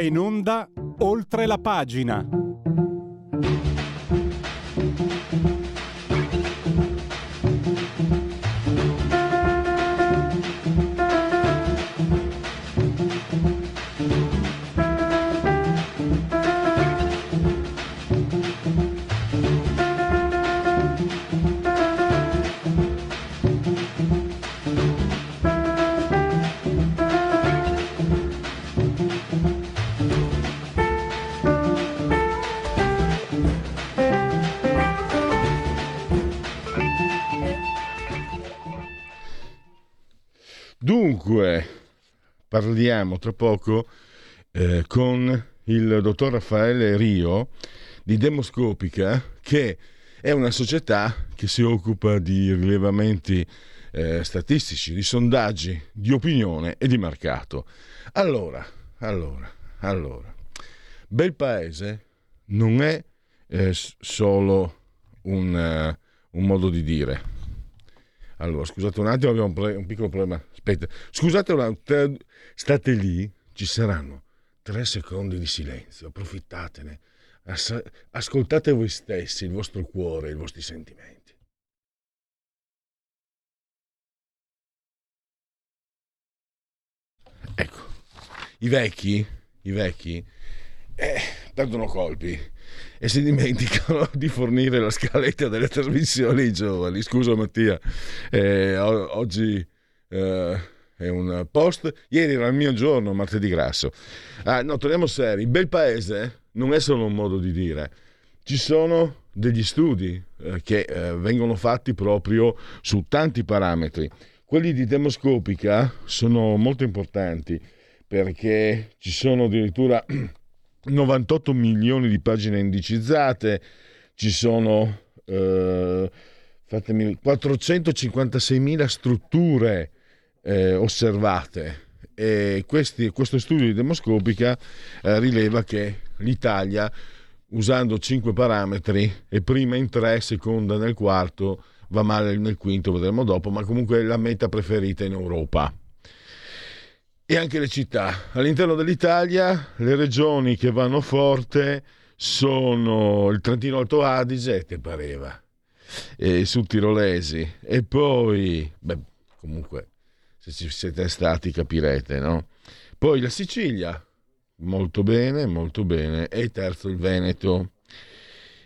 In onda oltre la pagina. Parliamo tra poco eh, con il dottor Raffaele Rio di Demoscopica, che è una società che si occupa di rilevamenti eh, statistici, di sondaggi, di opinione e di mercato. Allora, allora, allora, bel paese non è eh, solo un, uh, un modo di dire. Allora, scusate un attimo, abbiamo un, pre- un piccolo problema. Aspetta, scusate un attimo, state lì, ci saranno tre secondi di silenzio, approfittatene, As- ascoltate voi stessi, il vostro cuore, i vostri sentimenti. Ecco, i vecchi, i vecchi, eh, perdono colpi e si dimenticano di fornire la scaletta delle trasmissioni ai giovani. Scusa Mattia, eh, oggi eh, è un post, ieri era il mio giorno, martedì grasso. Ah, no, torniamo seri, il bel paese non è solo un modo di dire, ci sono degli studi eh, che eh, vengono fatti proprio su tanti parametri. Quelli di demoscopica sono molto importanti perché ci sono addirittura 98 milioni di pagine indicizzate, ci sono eh, fatemi, 456 mila strutture eh, osservate e questi, questo studio di demoscopica eh, rileva che l'Italia usando 5 parametri è prima in 3, seconda nel quarto, va male nel quinto, vedremo dopo, ma comunque è la meta preferita in Europa e anche le città. All'interno dell'Italia le regioni che vanno forte sono il Trentino Alto Adige, te pareva, e sul Tirolesi. E poi, beh, comunque, se ci siete stati capirete, no? Poi la Sicilia, molto bene, molto bene. E terzo il Veneto.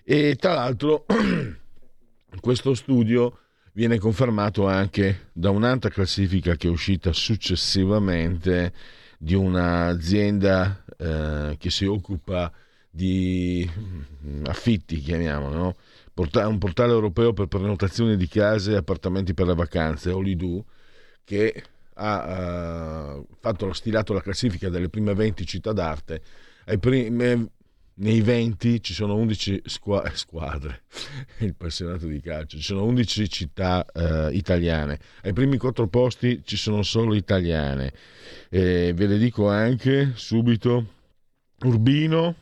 E tra l'altro questo studio viene confermato anche da un'altra classifica che è uscita successivamente di un'azienda eh, che si occupa di mm, affitti, chiamiamolo, no? Porta- un portale europeo per prenotazioni di case e appartamenti per le vacanze, Olidu, che ha uh, fatto, stilato la classifica delle prime 20 città d'arte. Ai primi nei 20 ci sono 11 squa- eh, squadre, il passionato di calcio, ci sono 11 città eh, italiane, ai primi quattro posti ci sono solo italiane, e ve le dico anche subito, Urbino,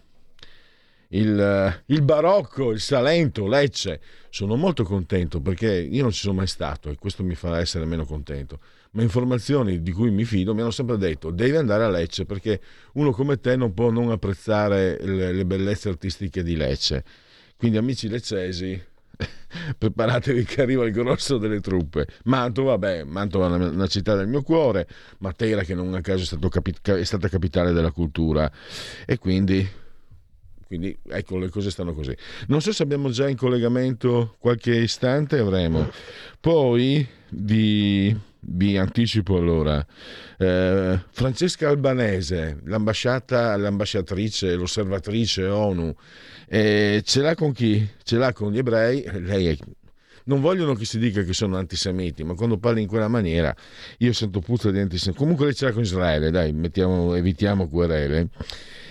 il, il, Barocco, il Salento, Lecce, sono molto contento perché io non ci sono mai stato e questo mi farà essere meno contento ma informazioni di cui mi fido mi hanno sempre detto devi andare a Lecce perché uno come te non può non apprezzare le, le bellezze artistiche di Lecce. Quindi amici leccesi, preparatevi che arriva il grosso delle truppe. Mantova, beh, Mantova è una città del mio cuore, Matera che non a caso è, capi- è stata capitale della cultura e quindi quindi ecco le cose stanno così. Non so se abbiamo già in collegamento qualche istante, avremo. Poi di vi anticipo allora, eh, Francesca Albanese, l'ambasciatrice, l'osservatrice ONU, eh, ce l'ha con chi? Ce l'ha con gli ebrei, lei è non vogliono che si dica che sono antisemiti, ma quando parli in quella maniera io sento puzza di antisemiti. Comunque lei ce l'ha con Israele, dai, mettiamo, evitiamo querele.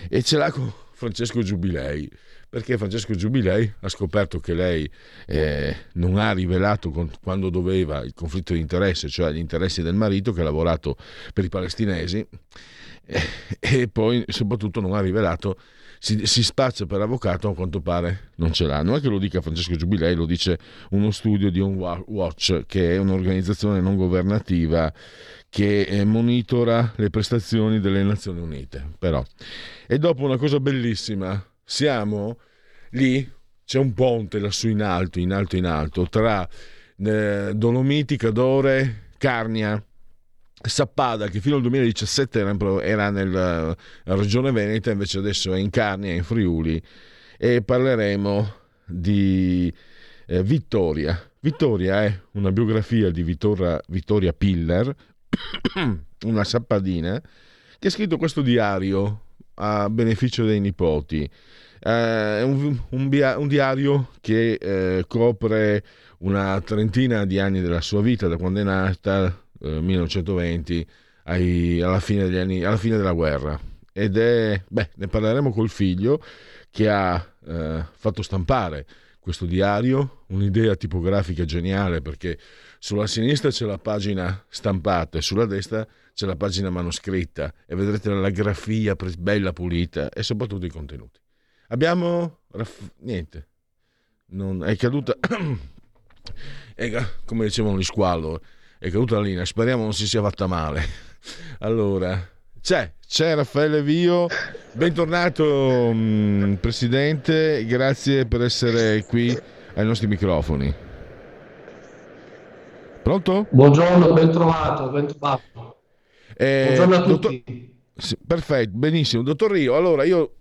E ce l'ha con Francesco Giubilei, perché Francesco Giubilei ha scoperto che lei eh, non ha rivelato con, quando doveva il conflitto di interesse, cioè gli interessi del marito che ha lavorato per i palestinesi, eh, e poi soprattutto non ha rivelato si, si, spaccia per avvocato, a quanto pare non ce l'ha. Non è che lo dica Francesco Giubilei, lo dice uno studio di On Watch, che è un'organizzazione non governativa che eh, monitora le prestazioni delle Nazioni Unite. Però. E dopo una cosa bellissima, siamo lì, c'è un ponte lassù in alto, in alto, in alto, tra eh, Dolomiti, Cadore, Carnia Sappada che fino al 2017 era, era nella regione Veneta invece adesso è in Carnia, in Friuli e parleremo di eh, Vittoria. Vittoria è una biografia di Vittoria, Vittoria Piller, una sappadina, che ha scritto questo diario a beneficio dei nipoti. Eh, è un, un, un, diario che eh, copre una trentina di anni della sua vita, da quando è nata 1920 eh, ai, alla, fine anni, alla, fine della guerra. Ed è, beh, ne parleremo col figlio che ha eh, fatto stampare questo diario, un'idea tipografica geniale perché sulla sinistra c'è la pagina stampata e sulla destra c'è la pagina manoscritta e vedrete la grafia bella pulita e soprattutto i contenuti. Abbiamo niente, non, è caduta, è, come dicevano gli squallo, è caduta la linea, speriamo non si sia fatta male. Allora, c'è, c'è Raffaele Vio, bentornato mh, mm, Presidente, grazie per essere qui ai nostri microfoni. Pronto? Buongiorno, ben trovato, ben trovato. Eh, Buongiorno a tutti. Dottor... Perfetto, benissimo. Dottor Rio, allora io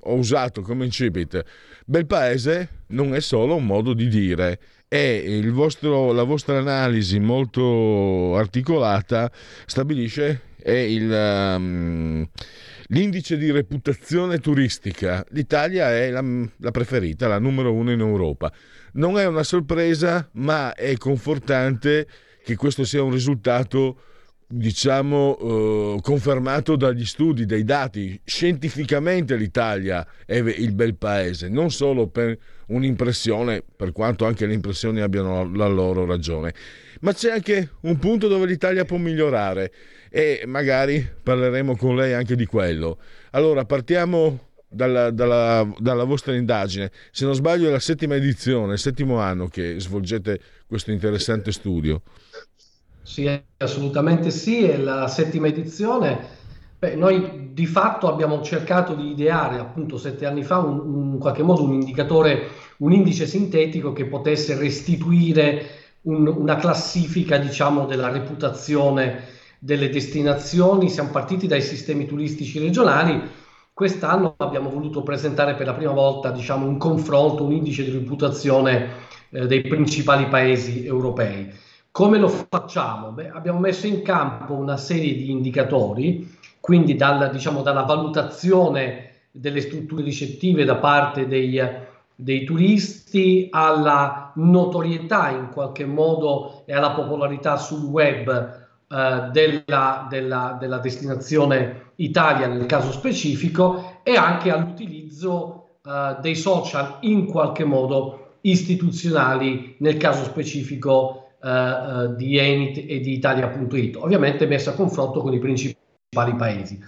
ho usato come incipit, bel paese non è solo un modo di dire, e vostro, la vostra analisi molto articolata stabilisce il, um, l'indice di reputazione turistica. L'Italia è la, la preferita, la numero uno in Europa. Non è una sorpresa, ma è confortante che questo sia un risultato diciamo eh, confermato dagli studi, dai dati. Scientificamente l'Italia è il bel paese, non solo per un'impressione, per quanto anche le impressioni abbiano la loro ragione, ma c'è anche un punto dove l'Italia può migliorare e magari parleremo con lei anche di quello. Allora partiamo dalla, dalla, dalla, vostra indagine. Se non sbaglio è la settima edizione, il settimo anno che svolgete questo interessante studio. Sì, assolutamente sì, è la settima edizione. Beh, noi di fatto abbiamo cercato di ideare appunto sette anni fa un, un, in qualche modo un indicatore, un indice sintetico che potesse restituire un, una classifica diciamo della reputazione delle destinazioni. Siamo partiti dai sistemi turistici regionali. Quest'anno abbiamo voluto presentare per la prima volta diciamo, un confronto, un indice di reputazione eh, dei principali paesi europei. Come lo facciamo? Beh, abbiamo messo in campo una serie di indicatori, quindi dal, diciamo, dalla valutazione delle strutture ricettive da parte dei, dei turisti alla notorietà in qualche modo e alla popolarità sul web eh, della, della, della, destinazione Italia nel caso specifico e anche all'utilizzo eh, dei social in qualche modo istituzionali nel caso specifico uh, di Enit e di Italia.it, ovviamente messa a confronto con i principali paesi.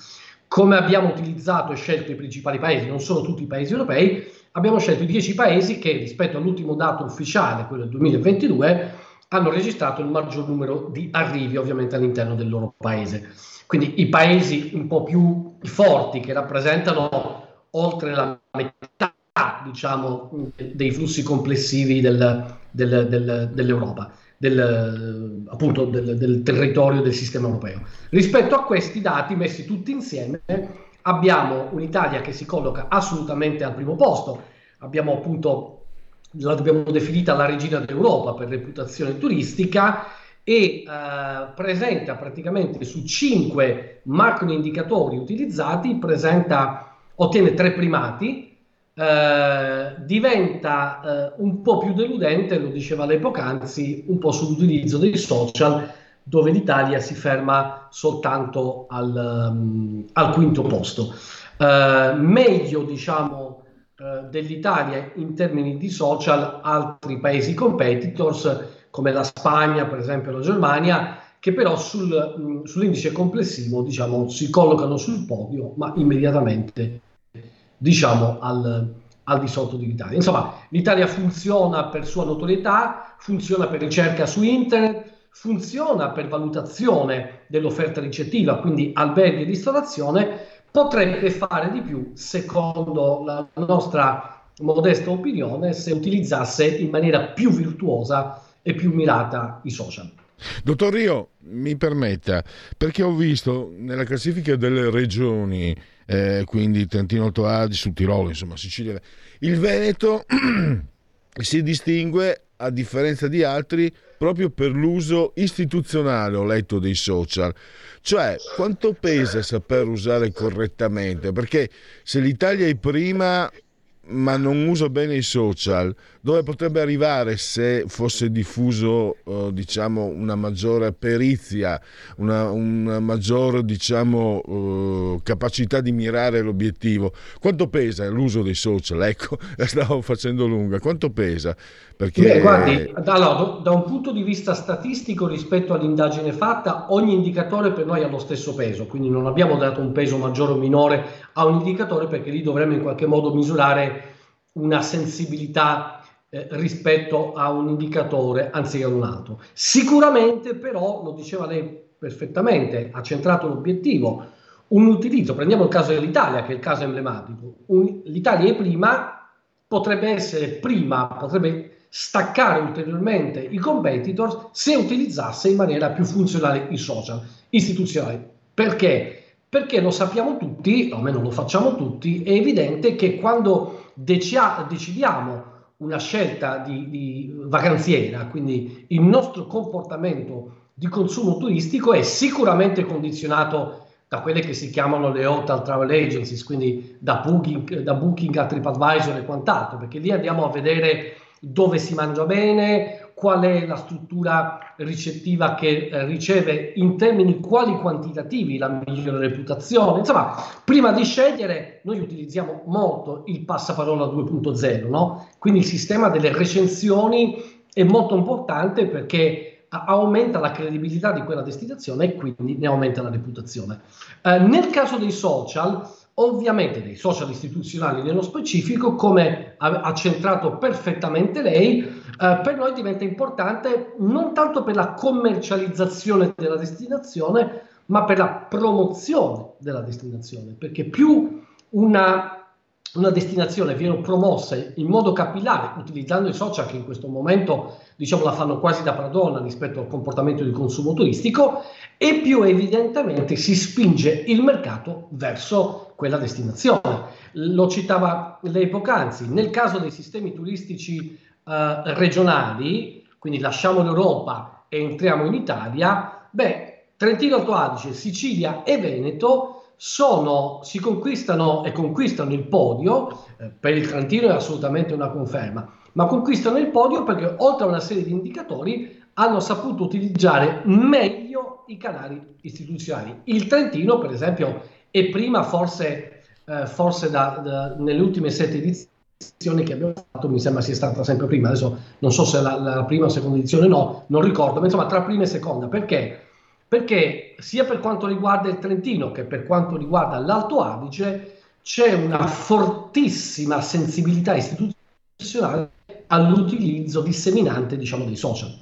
Come abbiamo utilizzato e scelto i principali paesi, non sono tutti i paesi europei, abbiamo scelto i 10 paesi che rispetto all'ultimo dato ufficiale, quello del 2022, hanno registrato il maggior numero di arrivi ovviamente all'interno del loro paese. Quindi i paesi un po' più forti che rappresentano oltre la metà diciamo, dei flussi complessivi del, del, del, dell'Europa del, appunto del, del territorio del sistema europeo. Rispetto a questi dati messi tutti insieme abbiamo un'Italia che si colloca assolutamente al primo posto, abbiamo appunto, la dobbiamo definita la regina d'Europa per reputazione turistica e eh, presenta praticamente su cinque macroindicatori utilizzati, presenta, ottiene tre primati, eh, diventa eh, un po' più deludente, lo diceva lei poc'anzi, un po' sull'utilizzo dei social, dove l'Italia si ferma soltanto al, um, al quinto posto. Eh, meglio, diciamo, eh, dell'Italia in termini di social altri paesi competitors come la Spagna, per esempio la Germania, che però sul, mh, sull'indice complessivo diciamo, si collocano sul podio, ma immediatamente diciamo, al, al di sotto dell'Italia. Insomma, l'Italia funziona per sua notorietà, funziona per ricerca su internet, funziona per valutazione dell'offerta ricettiva, quindi alberghi e ristorazione, potrebbe fare di più, secondo la nostra modesta opinione, se utilizzasse in maniera più virtuosa e più mirata i social. Dottor Rio, mi permetta, perché ho visto nella classifica delle regioni, eh, quindi Trentino Alto Adige, sul Tirolo, insomma Sicilia, il Veneto si distingue a differenza di altri proprio per l'uso istituzionale, ho letto, dei social. Cioè, quanto pesa saper usare correttamente? Perché se l'Italia è prima ma non usa bene i social, dove potrebbe arrivare se fosse diffuso eh, diciamo, una maggiore perizia, una, una maggiore diciamo, eh, capacità di mirare l'obiettivo. Quanto pesa l'uso dei social? Ecco, la stavo facendo lunga. Quanto pesa? Perché... Beh, guardi, allora, da un punto di vista statistico rispetto all'indagine fatta, ogni indicatore per noi ha lo stesso peso, quindi non abbiamo dato un peso maggiore o minore a un indicatore perché lì dovremmo in qualche modo misurare una sensibilità eh, rispetto a un indicatore anziché a un altro. Sicuramente però, lo diceva lei perfettamente, ha centrato l'obiettivo, un utilizzo, prendiamo il caso dell'Italia che è il caso emblematico, un, l'Italia è prima, potrebbe essere prima, potrebbe staccare ulteriormente i competitors se utilizzasse in maniera più funzionale i social istituzionali. Perché? Perché lo sappiamo tutti, o almeno lo facciamo tutti, è evidente che quando decia- decidiamo una scelta di, di vacanziera, quindi il nostro comportamento di consumo turistico è sicuramente condizionato da quelle che si chiamano le hotel travel agencies, quindi da Booking, da Booking a TripAdvisor e quant'altro, perché lì andiamo a vedere dove si mangia bene, qual è la struttura ricettiva che eh, riceve in termini quali quantitativi la migliore reputazione. Insomma, prima di scegliere noi utilizziamo molto il passaparola 2.0, no? Quindi il sistema delle recensioni è molto importante perché aumenta la credibilità di quella destinazione e quindi ne aumenta la reputazione. Eh, nel caso dei social, ovviamente dei social istituzionali nello specifico, come ha, centrato perfettamente lei, eh, per noi diventa importante non tanto per la commercializzazione della destinazione, ma per la promozione della destinazione, perché più una una destinazione viene promossa in modo capillare utilizzando i social che in questo momento diciamo la fanno quasi da padrona rispetto al comportamento di consumo turistico e più evidentemente si spinge il mercato verso quella destinazione. Lo citava lei poc'anzi, nel caso dei sistemi turistici eh, regionali, quindi lasciamo l'Europa e entriamo in Italia, beh, Trentino Alto Adige, Sicilia e Veneto sono, si conquistano e conquistano il podio, eh, per il Trentino è assolutamente una conferma, ma conquistano il podio perché oltre a una serie di indicatori hanno saputo utilizzare meglio i canali istituzionali. Il Trentino, per esempio, è prima forse, eh, forse da, da, nelle ultime sette edizioni che abbiamo fatto, mi sembra sia stata sempre prima, adesso non so se la, la prima o seconda edizione no, non ricordo, ma insomma tra prima e seconda, perché? perché sia per quanto riguarda il Trentino che per quanto riguarda l'Alto Adige c'è una fortissima sensibilità istituzionale all'utilizzo disseminante diciamo, dei social.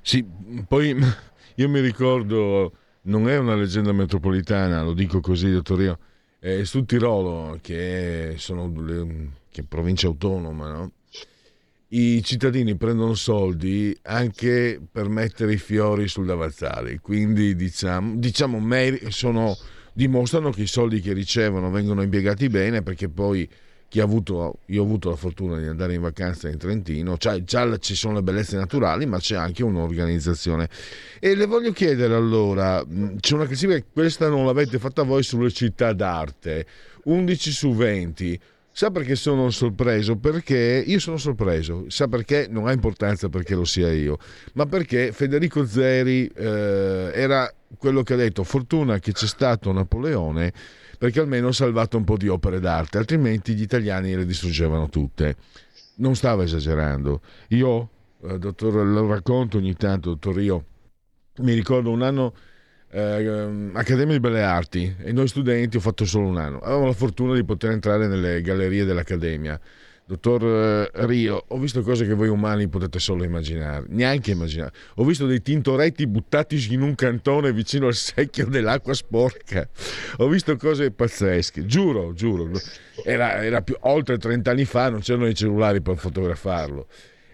Sì, poi io mi ricordo, non è una leggenda metropolitana, lo dico così, dottor Rio, è sul Tirolo, che, sono, che è provincia autonoma, no? i cittadini prendono soldi anche per mettere i fiori sul davanzale, quindi diciamo, diciamo sono, dimostrano che i soldi che ricevono vengono impiegati bene perché poi chi ha avuto, io ho avuto la fortuna di andare in vacanza in Trentino, cioè, già ci sono le bellezze naturali, ma c'è anche un'organizzazione. E le voglio chiedere allora, c'è una classifica, questa non l'avete fatta voi sulle città d'arte, 11 su 20. Sa perché sono sorpreso? Perché io sono sorpreso, sa perché? Non ha importanza perché lo sia io, ma perché Federico Zeri eh, era quello che ha detto, fortuna che c'è stato Napoleone perché almeno ha salvato un po' di opere d'arte, altrimenti gli italiani le distruggevano tutte. Non stava esagerando. Io, eh, dottor, lo racconto ogni tanto, dottor Rio, mi ricordo un anno eh, Accademia di Belle Arti e noi studenti ho fatto solo un anno. Avevamo la fortuna di poter entrare nelle gallerie dell'Accademia Dottor eh, Rio, ho visto cose che voi umani potete solo immaginare, neanche immaginare. Ho visto dei tintoretti buttati in un cantone vicino al secchio dell'acqua sporca. Ho visto cose pazzesche, giuro, giuro. Era, era più, oltre 30 anni fa, non c'erano i cellulari per fotografarlo.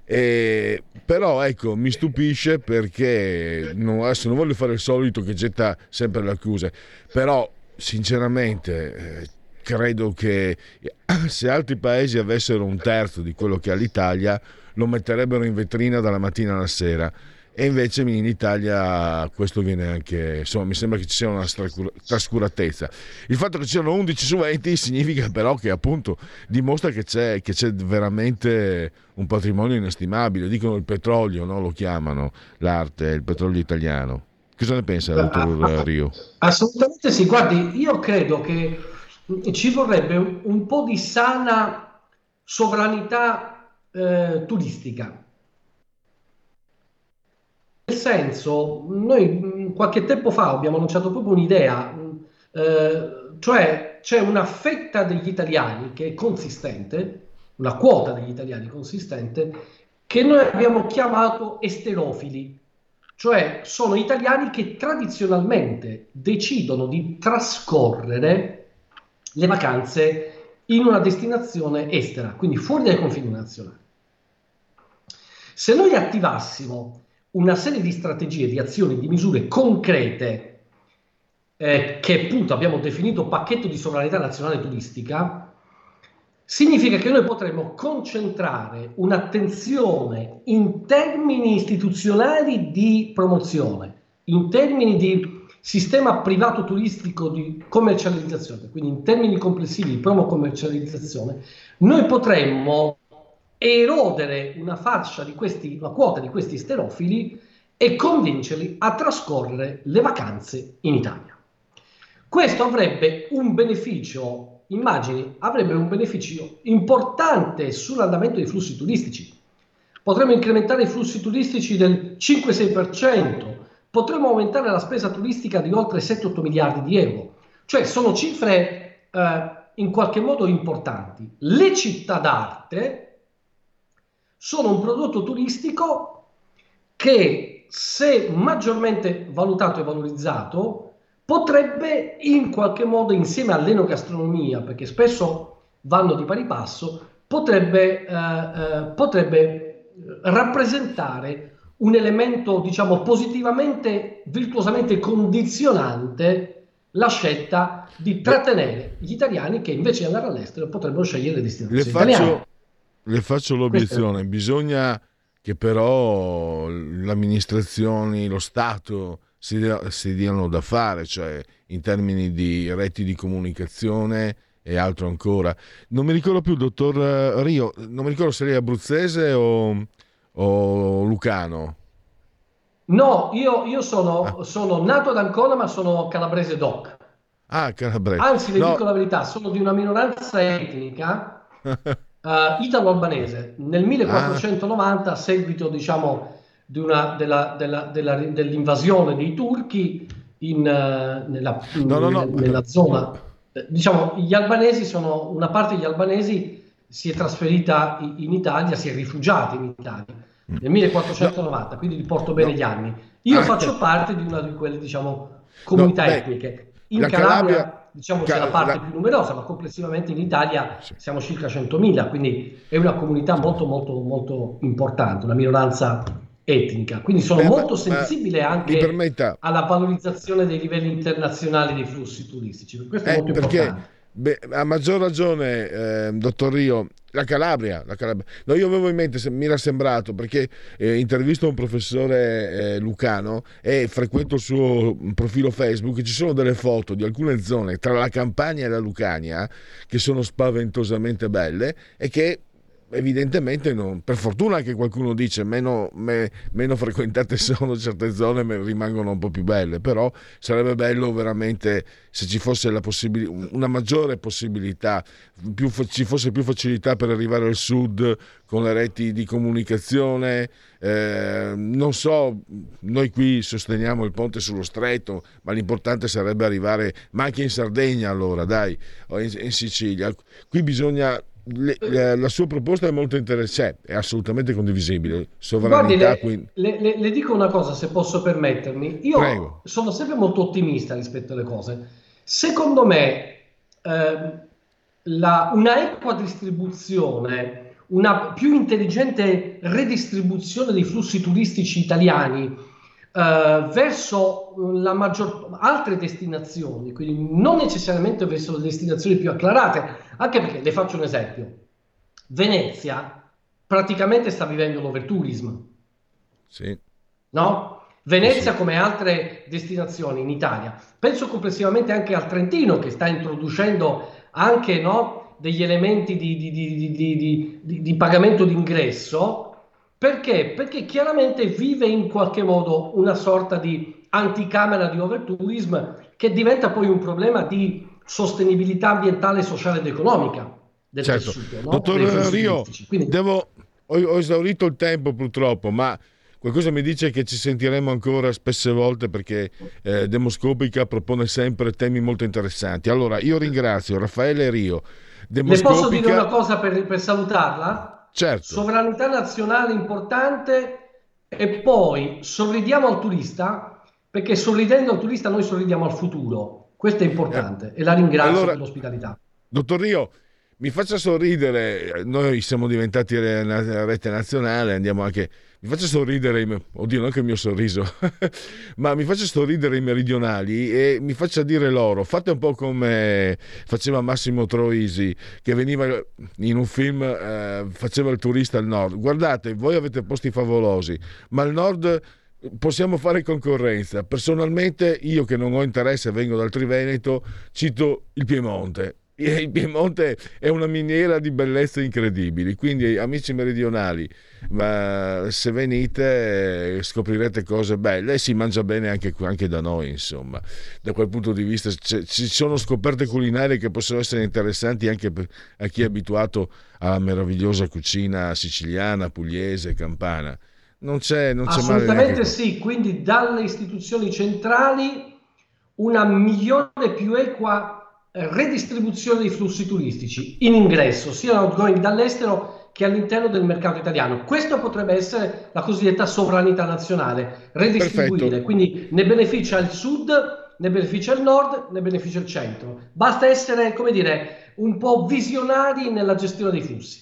E, però ecco, mi stupisce perché non, adesso non voglio fare il solito che getta sempre le accuse, però sinceramente eh, credo che se altri paesi avessero un terzo di quello che ha l'Italia, lo metterebbero in vetrina dalla mattina alla sera. E invece in Italia questo viene anche, insomma, mi sembra che ci sia una trascuratezza. Il fatto che ci siano 11 su 20 significa però che appunto dimostra che c'è, che c'è veramente un patrimonio inestimabile. Dicono il petrolio, no? lo chiamano l'arte, il petrolio italiano. Cosa ne pensa, dottor Rio? Assolutamente sì, guardi, io credo che ci vorrebbe un, un po' di sana sovranità eh, turistica. Nel senso, noi mm, qualche tempo fa abbiamo annunciato proprio un'idea, mm, eh, cioè c'è una fetta degli italiani che è consistente, una quota degli italiani consistente, che noi abbiamo chiamato esterofili, cioè sono italiani che tradizionalmente decidono di trascorrere le vacanze in una destinazione estera, quindi fuori dai confini nazionali. Se noi attivassimo una serie di strategie, di azioni, di misure concrete eh, che appunto abbiamo definito pacchetto di sovranità nazionale turistica, significa che noi potremmo concentrare un'attenzione in termini istituzionali di promozione, in termini di sistema privato turistico di commercializzazione, quindi in termini complessivi di promo commercializzazione, noi potremmo erodere una fascia di questi, una quota di questi sterofili e convincerli a trascorrere le vacanze in Italia. Questo avrebbe un beneficio, immagini, avrebbe un beneficio importante sull'andamento dei flussi turistici. Potremmo incrementare i flussi turistici del 5-6%, potremmo aumentare la spesa turistica di oltre 7-8 miliardi di euro. Cioè sono cifre eh, in qualche modo importanti. Le città d'arte sono un prodotto turistico che se maggiormente valutato e valorizzato potrebbe in qualche modo insieme all'enogastronomia, perché spesso vanno di pari passo, potrebbe, eh, eh, potrebbe rappresentare un elemento, diciamo, positivamente, virtuosamente condizionante la scelta di trattenere gli italiani che invece di andare all'estero potrebbero scegliere le destinazioni le faccio, italiane. Le faccio l'obiezione, Questo... bisogna che però le amministrazioni, lo Stato si, si diano da fare, cioè in termini di reti di comunicazione e altro ancora. Non mi ricordo più, dottor Rio, non mi ricordo se lei è abruzzese o o Lucano? No, io, io sono, ah. sono, nato ad Ancona, ma sono calabrese doc. Ah, calabrese. Anzi, le no. dico la verità, sono di una minoranza etnica uh, italo-albanese. Nel 1490, ah. a seguito, diciamo, di una, della, della, della, dell'invasione dei turchi in, uh, nella, no, no, nella zona, diciamo, gli albanesi sono, una parte degli albanesi si è trasferita in Italia, si è rifugiata in Italia nel 1490, no. quindi li porto bene no. gli anni. Io ah, faccio parte di una di quelle, diciamo, comunità no, etniche. In Calabria, Calabria, diciamo, Cal- c'è la parte la... più numerosa, ma complessivamente in Italia sì. siamo circa 100.000, quindi è una comunità molto, molto, molto importante, una minoranza etnica. Quindi sono Beh, molto sensibile anche permetta... alla valorizzazione dei livelli internazionali dei flussi turistici. Questo è eh, molto perché... importante Beh, a maggior ragione, eh, dottor Rio, la Calabria, la Calabria. No, io avevo in mente, mi era sembrato, perché eh, intervisto un professore eh, lucano e frequento il suo profilo Facebook, ci sono delle foto di alcune zone tra la Campania e la Lucania che sono spaventosamente belle e che evidentemente non, per fortuna che qualcuno dice meno, me, meno frequentate sono certe zone rimangono un po' più belle però sarebbe bello veramente se ci fosse possibil- una maggiore possibilità più, ci fosse più facilità per arrivare al sud con le reti di comunicazione eh, non so noi qui sosteniamo il ponte sullo stretto ma l'importante sarebbe arrivare ma anche in Sardegna allora dai o in, in Sicilia. Qui bisogna le, le, la sua proposta è molto interessante, è assolutamente condivisibile. Sovranità, Guardi, le, le, le, dico una cosa, se posso permettermi. Io Prego. sono sempre molto ottimista rispetto alle cose. Secondo me, eh, la, una equa distribuzione, una più intelligente redistribuzione dei flussi turistici italiani Uh, verso la maggior, altre destinazioni, quindi non necessariamente verso le destinazioni più acclarate, anche perché le faccio un esempio. Venezia praticamente sta vivendo l'overtourism. Sì. No? Venezia come altre destinazioni in Italia. Penso complessivamente anche al Trentino che sta introducendo anche no, degli elementi di, di, di, di pagamento d'ingresso perché? Perché chiaramente vive in qualche modo una sorta di anticamera di overtourism che diventa poi un problema di sostenibilità ambientale, sociale ed economica del certo. tessuto. No? Dottor Rio, Quindi... devo, ho, ho, esaurito il tempo purtroppo, ma qualcosa mi dice che ci sentiremo ancora spesse volte perché eh, Demoscopica propone sempre temi molto interessanti. Allora, io ringrazio Raffaele Rio. Demoscopica... Le posso dire una cosa per, per salutarla? Certo. Sovranità nazionale importante e poi sorridiamo al turista perché sorridendo al turista noi sorridiamo al futuro. Questo è importante eh, e la ringrazio allora, per l'ospitalità. Dottor Rio, mi faccia sorridere, noi siamo diventati rete nazionale, andiamo anche mi faccia sorridere, oddio, non che il mio sorriso, ma mi faccia sorridere i meridionali e mi faccia dire loro, fate un po' come faceva Massimo Troisi, che veniva in un film, eh, faceva il turista al nord. Guardate, voi avete posti favolosi, ma al nord possiamo fare concorrenza. Personalmente, io che non ho interesse, vengo dal Triveneto, cito il Piemonte il Piemonte è una miniera di bellezze incredibili, quindi amici meridionali, ma se venite scoprirete cose belle e si mangia bene anche, anche da noi, insomma. Da quel punto di vista ci sono scoperte culinarie che possono essere interessanti anche a chi è abituato alla meravigliosa cucina siciliana, pugliese, campana. Non c'è, non c'è Assolutamente sì, quindi dalle istituzioni centrali una migliore più equa redistribuzione dei flussi turistici in ingresso, sia outgoing dall'estero che all'interno del mercato italiano. Questo potrebbe essere la cosiddetta sovranità nazionale, redistribuire, Perfetto. quindi ne beneficia il sud, ne beneficia il nord, ne beneficia il centro. Basta essere, come dire, un po' visionari nella gestione dei flussi.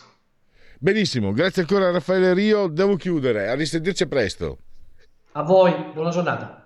Benissimo, grazie ancora a Raffaele Rio, devo chiudere, a risentirci presto. A voi, buona giornata.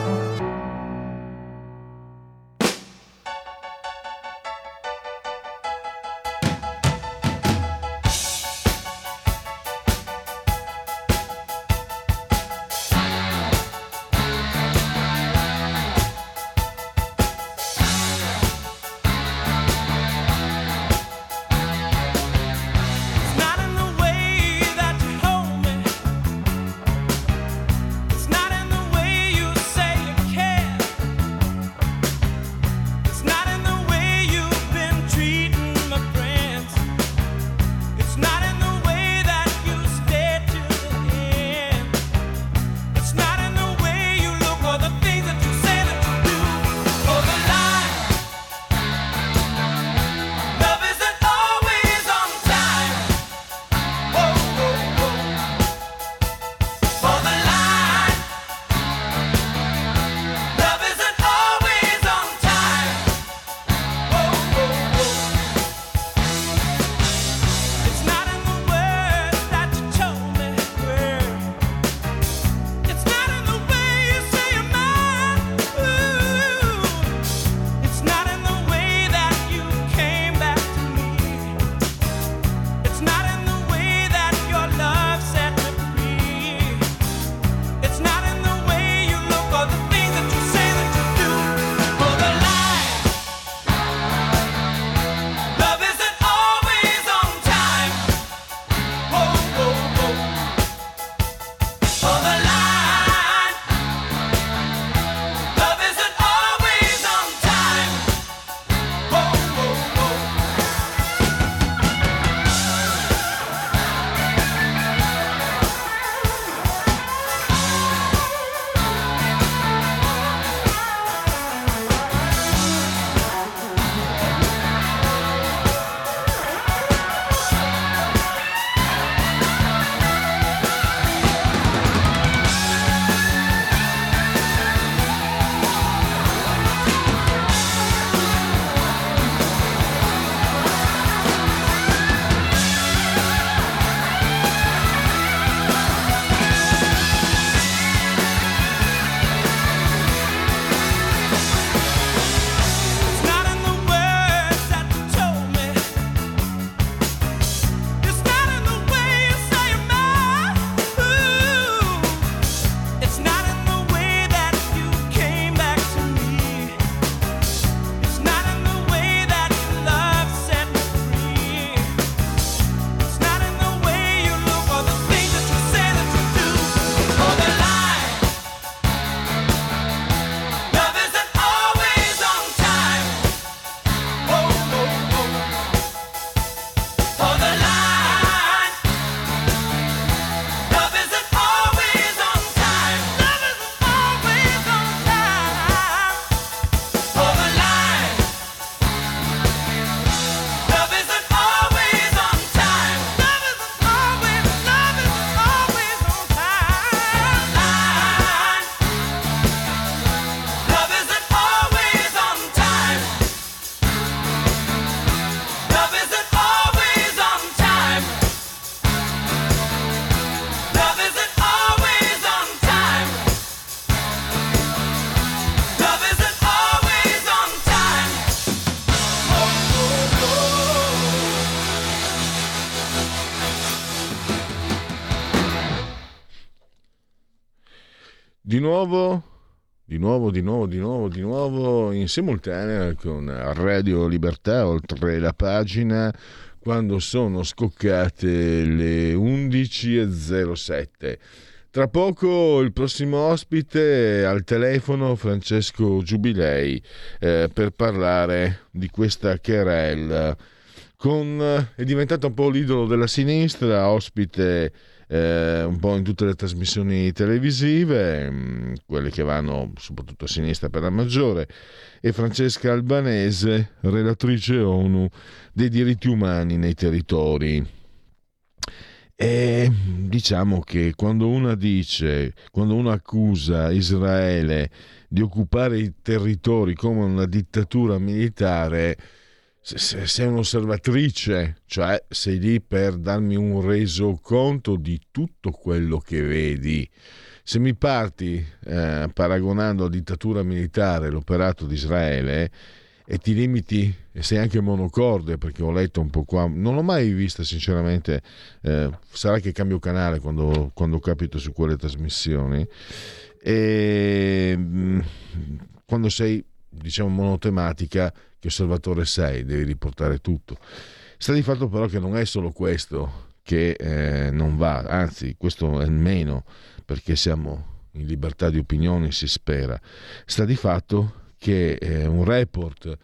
Nuovo, di nuovo, di nuovo, di nuovo, di nuovo in simultanea con Radio Libertà, oltre la pagina, quando sono scoccate le 11.07. Tra poco il prossimo ospite al telefono Francesco Giubilei eh, per parlare di questa querel. Con, è diventato un po' l'idolo della sinistra, ospite eh, un po' in tutte le trasmissioni televisive, mm, quelle che vanno soprattutto a sinistra per la maggiore, e Francesca Albanese, relatrice ONU dei diritti umani nei territori. E diciamo che quando uno dice, quando uno accusa Israele di occupare i territori come una dittatura militare, se sei un'osservatrice, cioè sei lì per darmi un resoconto di tutto quello che vedi. Se mi parti eh, paragonando a dittatura militare l'operato di Israele e ti limiti e sei anche monocorde perché ho letto un po' qua, non l'ho mai vista sinceramente, eh, sarà che cambio canale quando, quando capito su quelle trasmissioni, e mm, quando sei diciamo monotematica che osservatore sei, devi riportare tutto. Sta di fatto però che non è solo questo che eh, non va, anzi questo è meno perché siamo in libertà di opinione, si spera. Sta di fatto che eh, un report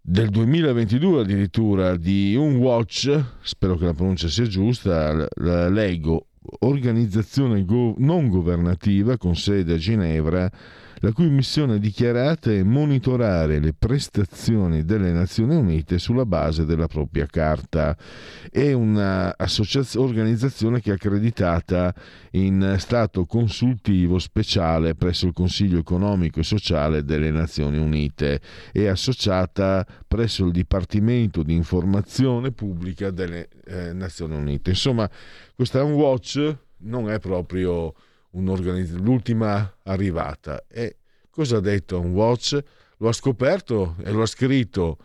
del 2022 addirittura di un watch, spero che la pronuncia sia giusta, la leggo, organizzazione non governativa con sede a Ginevra, la cui missione dichiarata è monitorare le prestazioni delle Nazioni Unite sulla base della propria carta. È un'organizzazione che è accreditata in stato consultivo speciale presso il Consiglio economico e sociale delle Nazioni Unite e associata presso il Dipartimento di informazione pubblica delle eh, Nazioni Unite. Insomma, questa watch non è proprio l'ultima arrivata. E cosa ha detto un watch? Lo ha scoperto e lo ha scritto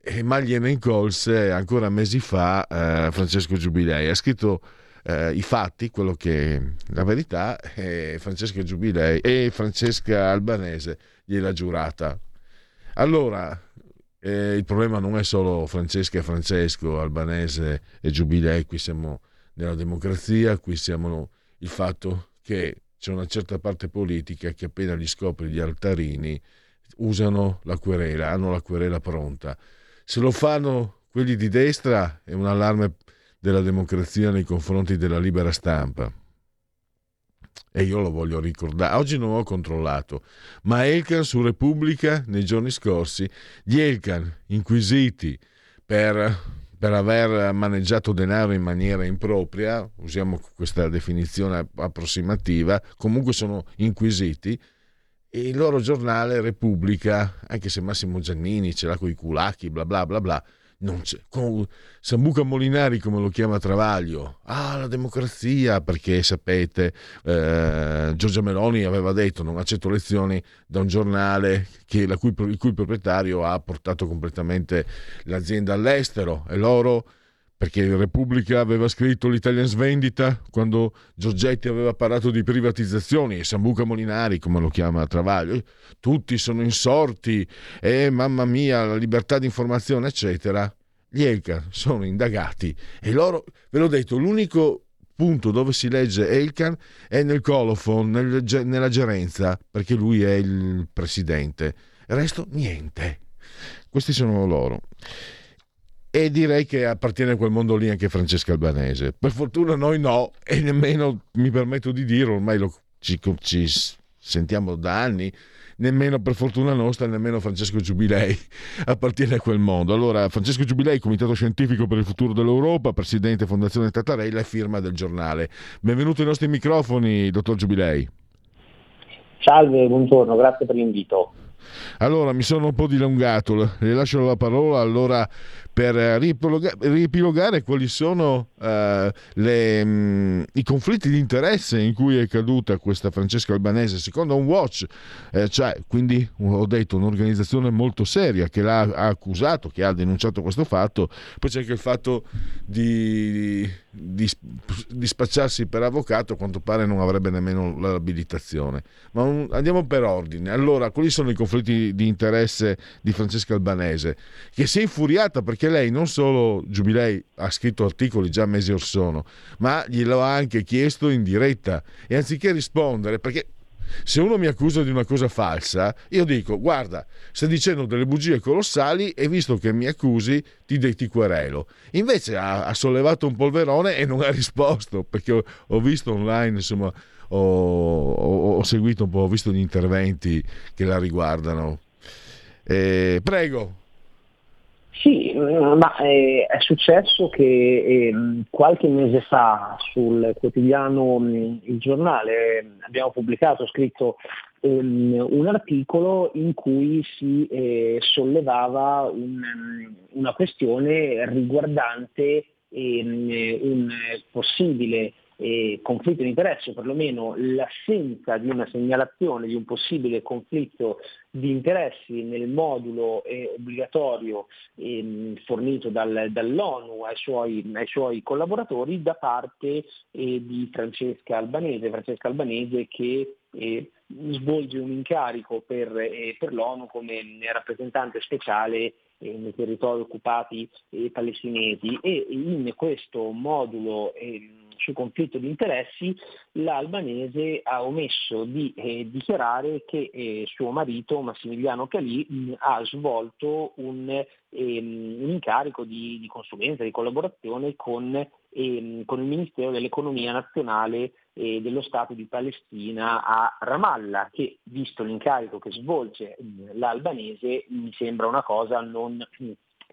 e ma gliene incolse ancora mesi fa eh, Francesco Giubilei. Ha scritto eh, i fatti, quello che la verità, e Francesca Giubilei e Francesca Albanese gliel'ha giurata. Allora, eh, il problema non è solo Francesca e Francesco, Albanese e Giubilei, qui siamo nella democrazia, qui siamo il fatto che c'è una certa parte politica che appena gli scopri gli altarini usano la querela, hanno la querela pronta. Se lo fanno quelli di destra è un allarme della democrazia nei confronti della libera stampa. E io lo voglio ricordare. Oggi non ho controllato, ma Elkan su Repubblica nei giorni scorsi, gli Elkan inquisiti per per aver maneggiato denaro in maniera impropria, usiamo questa definizione approssimativa, comunque sono inquisiti, e il loro giornale Repubblica, anche se Massimo Giannini ce l'ha con i culacchi, bla bla bla bla. Con Sambuca Molinari, come lo chiama Travaglio, ah, la democrazia, perché sapete, eh, Giorgia Meloni aveva detto non accetto lezioni da un giornale che, cui, il cui proprietario ha portato completamente l'azienda all'estero e loro perché Repubblica aveva scritto l'Italian Svendita quando Giorgetti aveva parlato di privatizzazioni e Sambuca Molinari, come lo chiama Travaglio, tutti sono insorti e mamma mia, la libertà di informazione, eccetera. Gli Elkan sono indagati e loro, ve l'ho detto, l'unico punto dove si legge Elkan è nel colophon, nel, nella gerenza, perché lui è il presidente. Il resto niente. Questi sono loro e direi che appartiene a quel mondo lì anche Francesca Albanese. Per fortuna noi no, e nemmeno mi permetto di dire, ormai lo, ci, ci, sentiamo da anni, nemmeno per fortuna nostra, nemmeno Francesco Giubilei appartiene a quel mondo. Allora, Francesco Giubilei, Comitato Scientifico per il Futuro dell'Europa, Presidente Fondazione Tattarella e firma del giornale. Benvenuto ai nostri microfoni, dottor Giubilei. Salve, buongiorno, grazie per l'invito. Allora, mi sono un po' dilungato, le lascio la parola allora per riepilogare quali sono uh, le, um, i conflitti di interesse in cui è caduta questa Francesca Albanese, secondo un watch, eh, cioè, quindi ho detto un'organizzazione molto seria che l'ha accusato, che ha denunciato questo fatto, poi c'è anche il fatto di, di, di, spacciarsi per avvocato, a quanto pare non avrebbe nemmeno l'abilitazione. Ma un, andiamo per ordine. Allora, quali sono i conflitti di interesse di Francesca Albanese? Che si è infuriata perché lei non solo Giubilei ha scritto articoli già mesi or sono, ma glielo ha anche chiesto in diretta e anziché rispondere, perché se uno mi accusa di una cosa falsa, io dico: guarda, stai dicendo delle bugie colossali e visto che mi accusi, ti, ti querelo. Invece ha, ha, sollevato un polverone e non ha risposto perché ho, ho visto online, insomma, ho, ho, ho, seguito un po', ho visto gli interventi che la riguardano. Eh, prego. Sì, mm, ma eh, è successo che eh, qualche mese fa sul quotidiano mm, Il Giornale abbiamo pubblicato, scritto um, un articolo in cui si eh, sollevava un, una questione riguardante ehm, un possibile eh, conflitto di interesse, perlomeno l'assenza di una segnalazione di un possibile conflitto di interessi nel modulo eh, obbligatorio eh, fornito dal, dall'ONU ai suoi, ai suoi, collaboratori da parte eh, di Francesca Albanese, Francesca Albanese che eh, svolge un incarico per, eh, per l'ONU come rappresentante speciale nei territori occupati palestinesi. E in questo modulo ehm, sul conflitto di interessi, l'albanese ha omesso di eh, dichiarare che eh, suo marito Massimiliano Calì mh, ha svolto un, ehm, un incarico di, di, consulenza, di collaborazione con, ehm, con il Ministero dell'Economia Nazionale eh, dello Stato di Palestina a Ramallah, che visto l'incarico che svolge l'albanese mi sembra una cosa non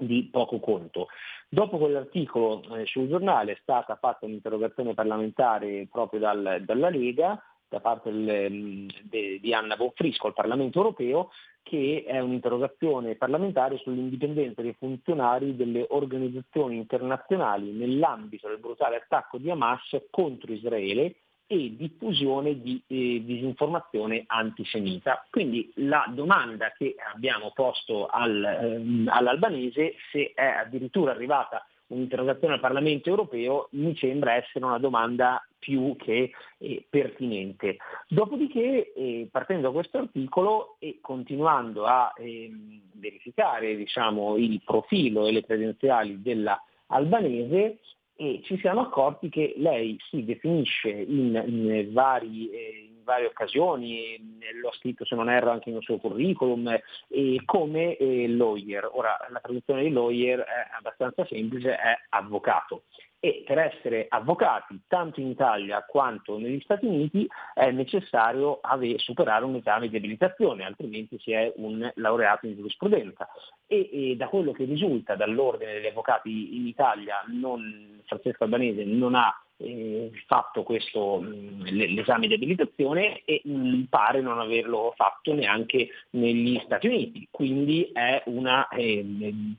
di poco conto. Dopo quell'articolo eh, sul giornale è stata fatta un'interrogazione parlamentare proprio dal, dalla Lega da parte del, de, di Anna Bonfrisco al Parlamento europeo, che è un'interrogazione parlamentare sull'indipendenza dei funzionari delle organizzazioni internazionali nell'ambito del brutale attacco di Hamas contro Israele e diffusione di eh, disinformazione antisemita. Quindi la domanda che abbiamo posto al, ehm, all'albanese, se è addirittura arrivata un'interrogazione al Parlamento europeo, mi sembra essere una domanda più che eh, pertinente. Dopodiché, eh, partendo da questo articolo e continuando a ehm, verificare diciamo, il profilo e le credenziali della albanese, e ci siamo accorti che lei si definisce in, in, vari, eh, in varie occasioni, eh, l'ho scritto se non erro anche nel suo curriculum, eh, come eh, lawyer. Ora la traduzione di lawyer è abbastanza semplice, è avvocato e per essere avvocati tanto in Italia quanto negli Stati Uniti è necessario ave- superare un esame di abilitazione, altrimenti si è un laureato in giurisprudenza. E, e da quello che risulta dall'ordine degli avvocati in Italia, non, Francesco Albanese non ha eh, fatto questo, mh, l'esame di abilitazione e mh, pare non averlo fatto neanche negli Stati Uniti, quindi è una eh,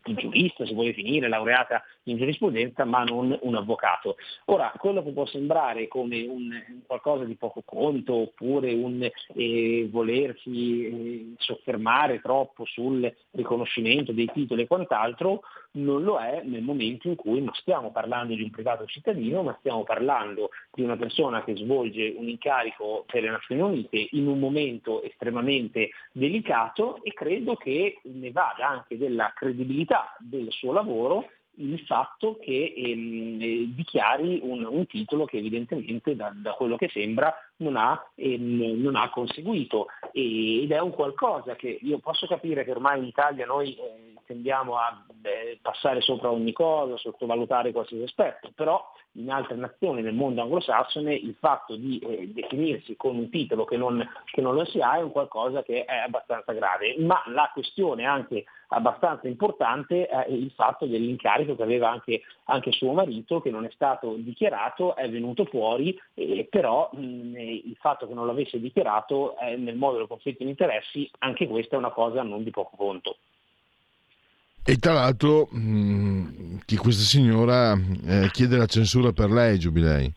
giurista, si vuole finire, laureata in giurisprudenza, ma non un avvocato. Ora, quello che può sembrare come un, qualcosa di poco conto oppure un eh, volersi eh, soffermare troppo sul riconoscimento dei titoli e quant'altro, non lo è nel momento in cui non stiamo parlando di un privato cittadino, ma stiamo parlando di una persona che svolge un incarico per le Nazioni Unite in un momento estremamente delicato e credo che ne vada anche della credibilità del suo lavoro il fatto che ehm, eh, dichiari un, un, titolo che evidentemente da, da, quello che sembra non ha, ehm, non ha conseguito. E, ed è un qualcosa che io posso capire che ormai in Italia noi eh, tendiamo a beh, passare sopra ogni cosa, sottovalutare qualsiasi aspetto, però in altre nazioni nel mondo anglosassone il fatto di eh, definirsi con un titolo che non, che non lo si ha è un qualcosa che è abbastanza grave, ma la questione anche abbastanza importante è il fatto dell'incarico che aveva anche, anche suo marito, che non è stato dichiarato, è venuto fuori, eh, però mh, il fatto che non l'avesse dichiarato eh, nel modo del conflitto di interessi, anche questa è una cosa non di poco conto. E tra l'altro mh, che questa signora eh, chiede la censura per lei, Giubilei.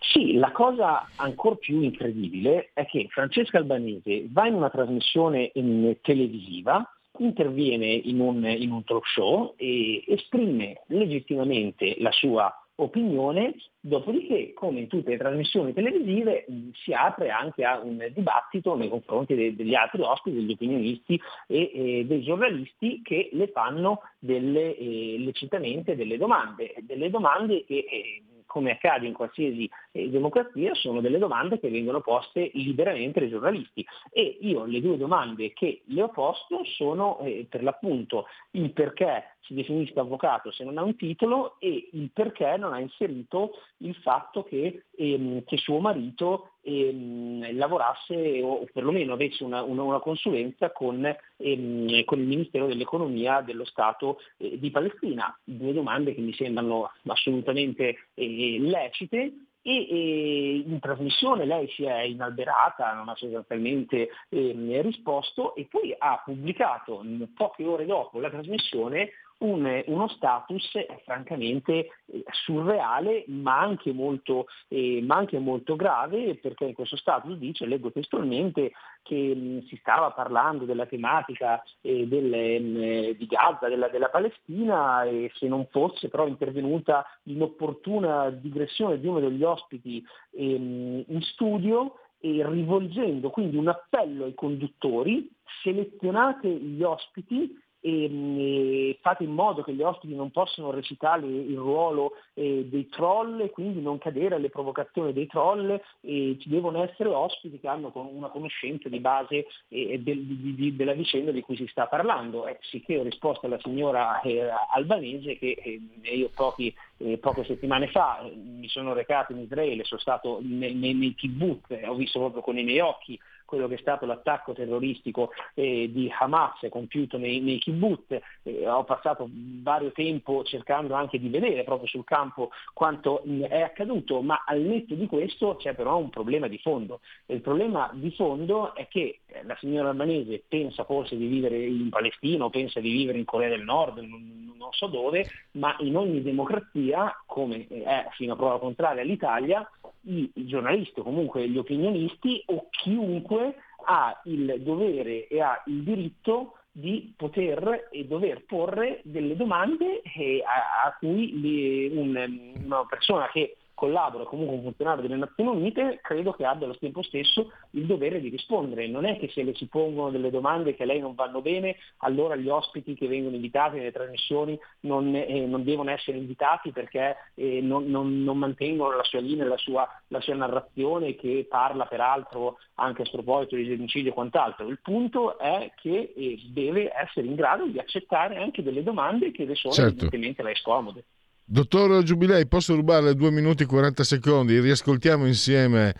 Sì, la cosa ancora più incredibile è che Francesca Albanese va in una trasmissione in televisiva interviene in un, in un talk show e esprime legittimamente la sua opinione, dopodiché, come in tutte le trasmissioni televisive, si apre anche a un dibattito nei confronti de- degli altri ospiti, degli opinionisti e, e dei giornalisti che le fanno delle, eh, lecitamente delle domande, delle domande che eh, come accade in qualsiasi eh, democrazia, sono delle domande che vengono poste liberamente dai giornalisti. E io le due domande che le ho posto sono eh, per l'appunto il perché si definisca avvocato se non ha un titolo e il perché non ha inserito il fatto che, ehm, che suo marito ehm, lavorasse o perlomeno avesse una, una, una consulenza con, ehm, con, il Ministero dell'Economia dello Stato eh, di Palestina. Due domande che mi sembrano assolutamente eh, lecite e, in trasmissione lei si è inalberata, non ha sostanzialmente eh, risposto e poi ha pubblicato poche ore dopo la trasmissione un, uno status eh, francamente eh, surreale ma anche, molto, eh, ma anche, molto, grave perché in questo status dice, leggo testualmente, che mh, si stava parlando della tematica eh, del, mh, di Gaza, della, della, Palestina e se non fosse però intervenuta l'inopportuna digressione di uno degli ospiti ehm, in studio e rivolgendo quindi un appello ai conduttori, selezionate gli ospiti e, e, fate in modo che gli ospiti non possano recitare il ruolo eh, dei troll e quindi non cadere alle provocazioni dei troll e ci devono essere ospiti che hanno una conoscenza di base eh, del, di, di, della vicenda di cui si sta parlando. Eh, sicché ho risposto alla signora eh, albanese che eh, io pochi, eh, poche settimane fa mi sono recato in Israele, sono stato nei, nei, nei kibbutz, ho visto proprio con i miei occhi quello che è stato l'attacco terroristico eh, di Hamas compiuto nei, nei kibbutz. Eh, ho passato vario tempo cercando anche di vedere proprio sul campo quanto mh, è accaduto, ma al netto di questo c'è però un problema di fondo. il problema di fondo è che eh, la signora albanese pensa forse di vivere in Palestina o pensa di vivere in Corea del Nord, non, non so dove, ma in ogni democrazia, come è fino a prova contraria l'Italia, i giornalisti o comunque gli opinionisti o chiunque ha il dovere e ha il diritto di poter e dover porre delle domande eh, a, cui una persona che collabora comunque un funzionario delle Nazioni Unite, credo che abbia allo tempo stesso il dovere di rispondere. Non è che se le si pongono delle domande che a lei non vanno bene, allora gli ospiti che vengono invitati nelle trasmissioni non, eh, non devono essere invitati perché eh, non, non, non, mantengono la sua linea, la sua, la sua narrazione che parla peraltro anche a sproposito di genocidio e quant'altro. Il punto è che eh, deve essere in grado di accettare anche delle domande che le sono certo. evidentemente lei scomode. Dottor Giubilei, posso rubarle 2 minuti e 40 secondi? Riascoltiamo insieme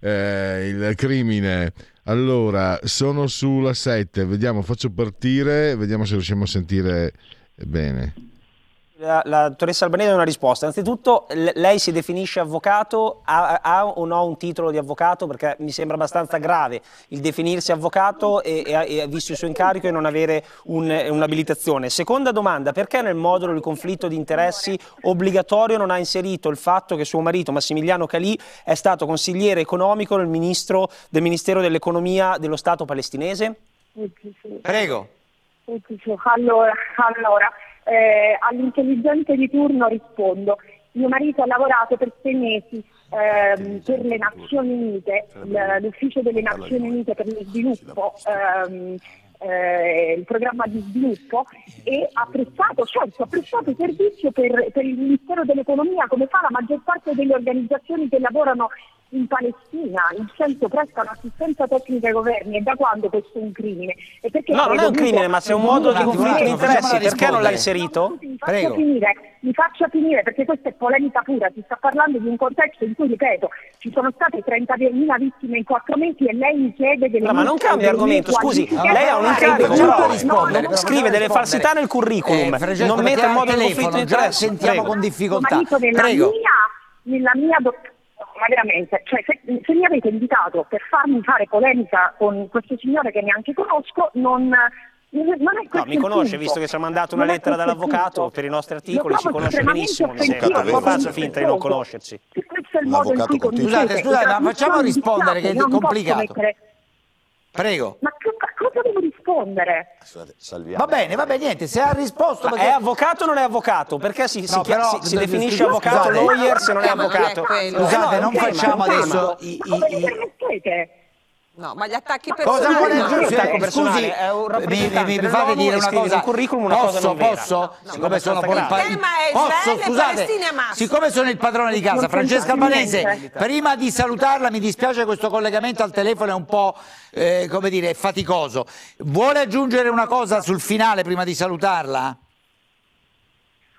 eh, il crimine. Allora, sono sulla 7, vediamo, faccio partire, vediamo se riusciamo a sentire bene la, la, dottoressa Albanese ha una risposta. Innanzitutto, lei si definisce avvocato, ha, ha, o no un titolo di avvocato? Perché mi sembra abbastanza grave il definirsi avvocato e, e, e visto il suo incarico e non avere un, un'abilitazione. Seconda domanda, perché nel modulo di conflitto di interessi obbligatorio non ha inserito il fatto che suo marito Massimiliano Calì è stato consigliere economico del, ministro, del Ministero dell'Economia dello Stato palestinese? Prego. Allora, allora eh, all'intelligente di turno rispondo. Mio marito ha lavorato per sei mesi ehm, per le Nazioni Unite, l'ufficio delle Nazioni Unite per lo sviluppo, ehm, eh, il programma di sviluppo e ha prestato, certo, ha prestato servizio per, per il Ministero dell'Economia come fa la maggior parte delle organizzazioni che lavorano in Palestina, in senso prestano assistenza tecnica ai governi e da quando questo è un crimine? no, non è un crimine, ma se è un modo di conflitto di interessi, perché non l'ha inserito? Mi faccia, Prego. finire, mi faccia finire, perché questa è polemica pura, si sta parlando di un contesto in cui, ripeto, ci sono state 30.000 vittime in quattro mesi e lei mi chiede delle... No, ma non cambia argomento, scusi, no, lei ha un incarico, però no, scrive delle falsità nel curriculum, eh, non mette in modo di conflitto di interessi. Sentiamo con difficoltà. Prego. Nella mia dottrina ma veramente, cioè, se, se, mi avete invitato per farmi fare polemica con questo signore che neanche conosco, non, non è no, mi conosce, punto. visto che ci ha mandato una non lettera dall'avvocato per i nostri articoli, ci conosce benissimo, mi sembra, non faccia finta di non conoscerci. Questo è il modo in cui Scusate, scusate, ma facciamo rispondere che è complicato. Prego. Ma che cosa cosa devo rispondere? Va bene, va bene, niente, se ha risposto... Ma perché- è avvocato o non è avvocato? Perché si, si No, però- si- si definisce scusate, avvocato scusate. lawyer se non è Ma avvocato? Scusate, non facciamo adesso i- vi i- permettete? No, ma gli attacchi Cosa personali... vuole no, aggiungere? attacco Scusi, è un mi, mi- mi fate dire una cosa? nel curriculum una posso, cosa non vera. posso? No, siccome no, sono poi il, pa- tema è posso, scusate, siccome sono il padrone di casa, Francesca Albanese, prima di salutarla mi dispiace questo collegamento al telefono è un po' eh, come dire faticoso. Vuole aggiungere una cosa sul finale prima di salutarla?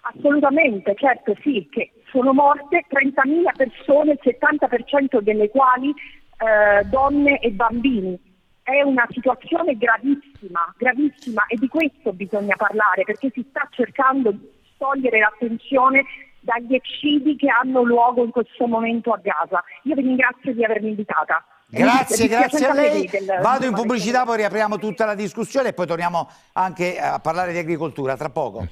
Assolutamente, certo sì, che sono morte 30.000 persone, il 70% delle quali eh, donne e bambini. È una situazione gravissima, gravissima e di questo bisogna parlare perché si sta cercando di togliere l'attenzione dagli eccidi che hanno luogo in questo momento a Gaza. Io vi ringrazio di avermi invitata. Grazie, grazie a lei. Vado in pubblicità, poi riapriamo tutta la discussione e poi torniamo anche a parlare di agricoltura tra poco.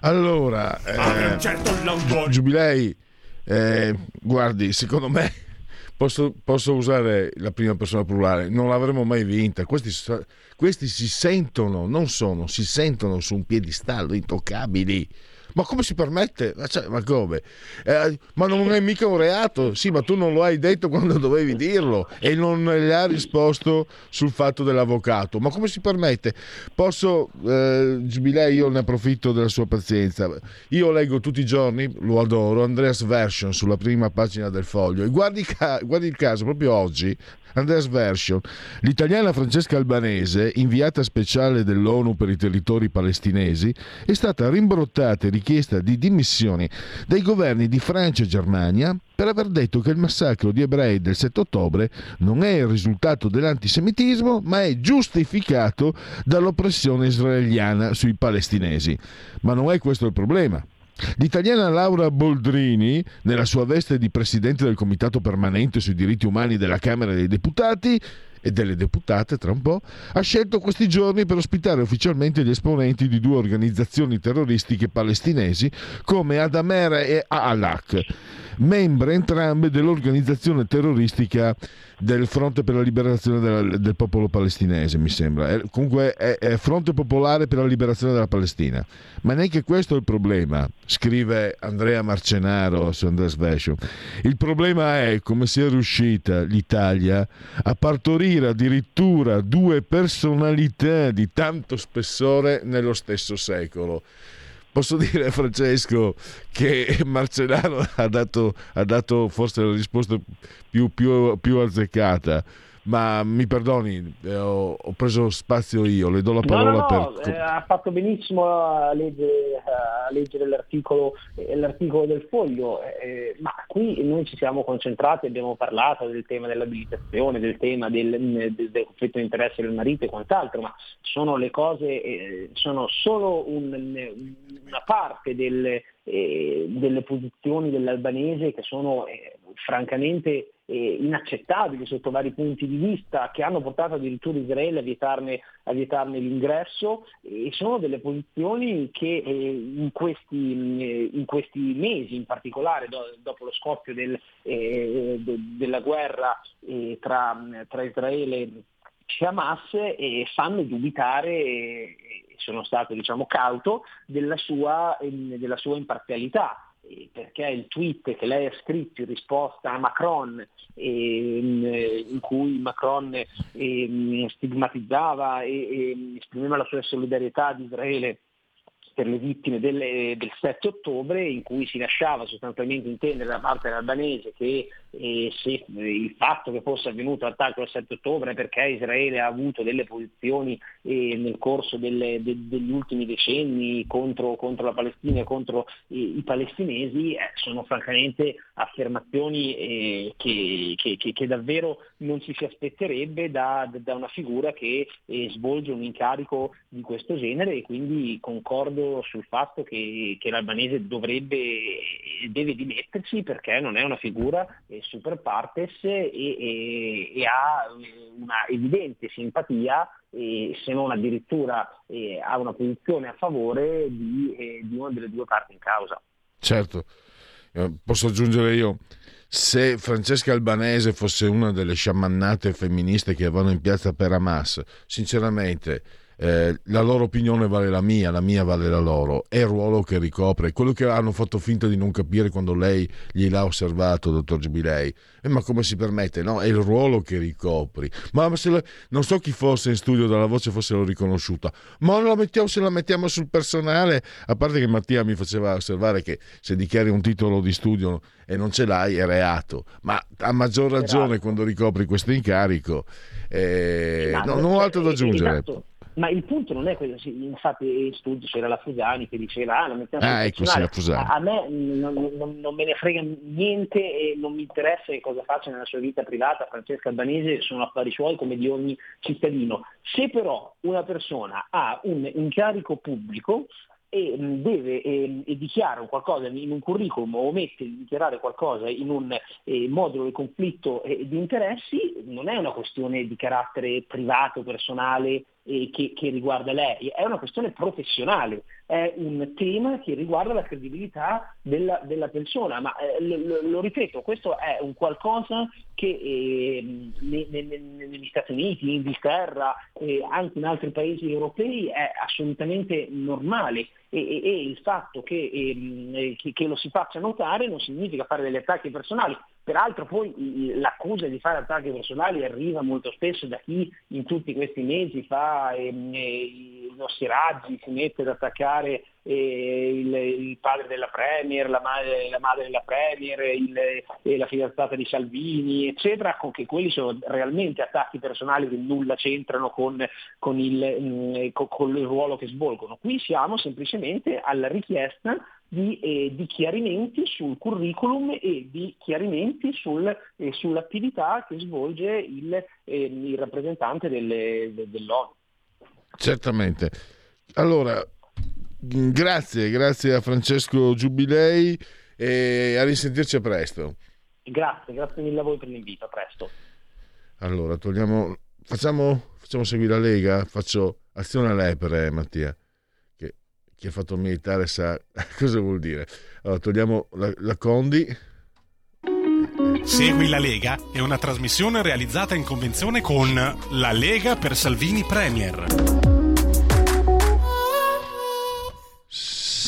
Allora, eh, Gi- Giubilei, eh, guardi, secondo me posso, posso usare la prima persona plurale, non l'avremmo mai vinta. Questi, questi si sentono, non sono, si sentono su un piedistallo intoccabili. Ma come si permette? Ma, cioè, ma come? Eh, ma non è mica un reato? Sì, ma tu non lo hai detto quando dovevi dirlo e non le ha risposto sul fatto dell'avvocato. Ma come si permette? Posso, eh, Giubilei, io ne approfitto della sua pazienza. Io leggo tutti i giorni, lo adoro, Andreas Version sulla prima pagina del foglio e guardi, guardi il caso proprio oggi. Andreas Version, l'italiana Francesca Albanese, inviata speciale dell'ONU per i territori palestinesi, è stata rimbrottata e richiesta di dimissioni dai governi di Francia e Germania per aver detto che il massacro di ebrei del 7 ottobre non è il risultato dell'antisemitismo, ma è giustificato dall'oppressione israeliana sui palestinesi. Ma non è questo il problema. L'italiana Laura Boldrini, nella sua veste di presidente del Comitato permanente sui diritti umani della Camera dei Deputati e delle deputate tra un po', ha scelto questi giorni per ospitare ufficialmente gli esponenti di due organizzazioni terroristiche palestinesi come Adamer e Alak, membre entrambe dell'organizzazione terroristica del Fronte per la Liberazione del, del Popolo Palestinese, mi sembra. È- comunque è, è Fronte Popolare per la Liberazione della Palestina. Ma neanche questo è il problema, scrive Andrea Marcenaro su Andres Vescio. Il problema è come sia riuscita l'Italia a partorire addirittura due personalità di tanto spessore nello stesso secolo. Posso dire, Francesco, che Marcenaro ha dato, ha dato forse la risposta più, più- più azzeccata, ma mi perdoni, eh, ho, ho preso spazio io, le do la No, parola no, no, per... eh, ha fatto benissimo a leggere, a leggere l'articolo, eh, l'articolo del foglio, eh, ma qui noi ci siamo concentrati, abbiamo parlato del tema dell'abilitazione, del tema del, del- del conflitto di interesse del marito e quant'altro, ma sono le cose, eh, sono solo un- una parte delle, eh, delle posizioni dell'albanese che sono eh, francamente eh, inaccettabili sotto vari punti di vista, che hanno portato addirittura Israele a vietarne, a vietarne l'ingresso. E sono delle posizioni che eh, in, questi, eh, in questi mesi, in particolare do- dopo lo scoppio del- eh, de- della guerra eh, tra, tra Israele e Hamas, eh, fanno dubitare e sono stato diciamo cauto della sua, ehm, della sua imparzialità. eh, perché il tweet che lei ha scritto in risposta a Macron ehm, eh, in cui Macron ehm, stigmatizzava e, e esprimeva la sua solidarietà ad Israele per le vittime delle- del 7 ottobre in cui si lasciava sostanzialmente intendere da parte albanese che eh, se eh, il fatto che fosse avvenuto l'attacco del 7 ottobre perché Israele ha avuto delle posizioni eh, nel corso delle- de- degli ultimi decenni contro, contro la Palestina e contro eh, i palestinesi eh, sono francamente affermazioni eh, che, che- che- che davvero non ci si aspetterebbe da, da una figura che svolge un incarico di questo genere e quindi concordo sul fatto che, che l'albanese dovrebbe deve dimettersi perché non è una figura eh, super partes e, e- e ha eh, una evidente simpatia e se non addirittura eh, ha una posizione a favore di, eh, di una delle due parti in causa. Certo. eh, posso aggiungere io, se Francesca Albanese fosse una delle sciamannate femministe che vanno in piazza per Hamas, sinceramente eh, la loro opinione vale la mia, la mia vale la loro, è il ruolo che ricopre, quello che hanno fatto finta di non capire quando lei gliel'ha osservato, dottor Gibilei. Eh, ma come si permette? No, è il ruolo che ricopri. Ma se la, non so chi fosse in studio dalla voce fosse riconosciuta, ma la mettiamo, se la mettiamo sul personale, a parte che Mattia mi faceva osservare che se dichiari un titolo di studio e non ce l'hai è reato, ma a maggior ragione quando ricopri questo incarico, eh, Esatto, non ho altro da aggiungere. esatto. Ma il punto non è quello, sì, infatti in studio c'era la Fusani che diceva ah, non mettiamo Ah, ecco, sì, Fusani. A, a me non, non- non me ne frega niente e non mi interessa che cosa faccia nella sua vita privata Francesca Albanese, sono affari suoi come di ogni cittadino. Se però una persona ha un incarico pubblico e mh, deve e, e dichiara qualcosa in un curriculum o omette di dichiarare qualcosa in un eh, modulo di conflitto eh, di interessi, non è una questione di carattere privato, personale che, che riguarda lei, è una questione professionale, è un tema che riguarda la credibilità della, della persona, ma eh, lo, lo- ripeto, questo è un qualcosa che eh, ne- ne- ne- negli Stati Uniti, in Inghilterra, anche in altri paesi europei è assolutamente normale e, e- e il fatto che, ehm, eh, che- che lo si faccia notare non significa fare degli attacchi personali. Peraltro poi l'accusa di fare attacchi personali arriva molto spesso da chi in tutti questi mesi fa ehm, eh, i nostri raggi, si mette ad attaccare il, il padre della Premier, la madre, la madre della Premier, il- la fidanzata di Salvini, eccetera, con che quelli sono realmente attacchi personali che nulla c'entrano con, con il, mm, eh, co- con il ruolo che svolgono. Qui siamo semplicemente alla richiesta di, eh, di chiarimenti sul curriculum e di chiarimenti sul, eh, sull'attività che svolge il, eh, il rappresentante delle, de- dell'ONU. Certamente. Allora, grazie, grazie a Francesco Giubilei e a risentirci a presto. Grazie, grazie mille a voi per l'invito, a presto. Allora, togliamo, facciamo, facciamo seguire la Lega, faccio azione a lepre, Mattia, che chi ha fatto il militare sa cosa vuol dire. Allora, togliamo la, la Condi. Segui la Lega è una trasmissione realizzata in convenzione con La Lega per Salvini Premier.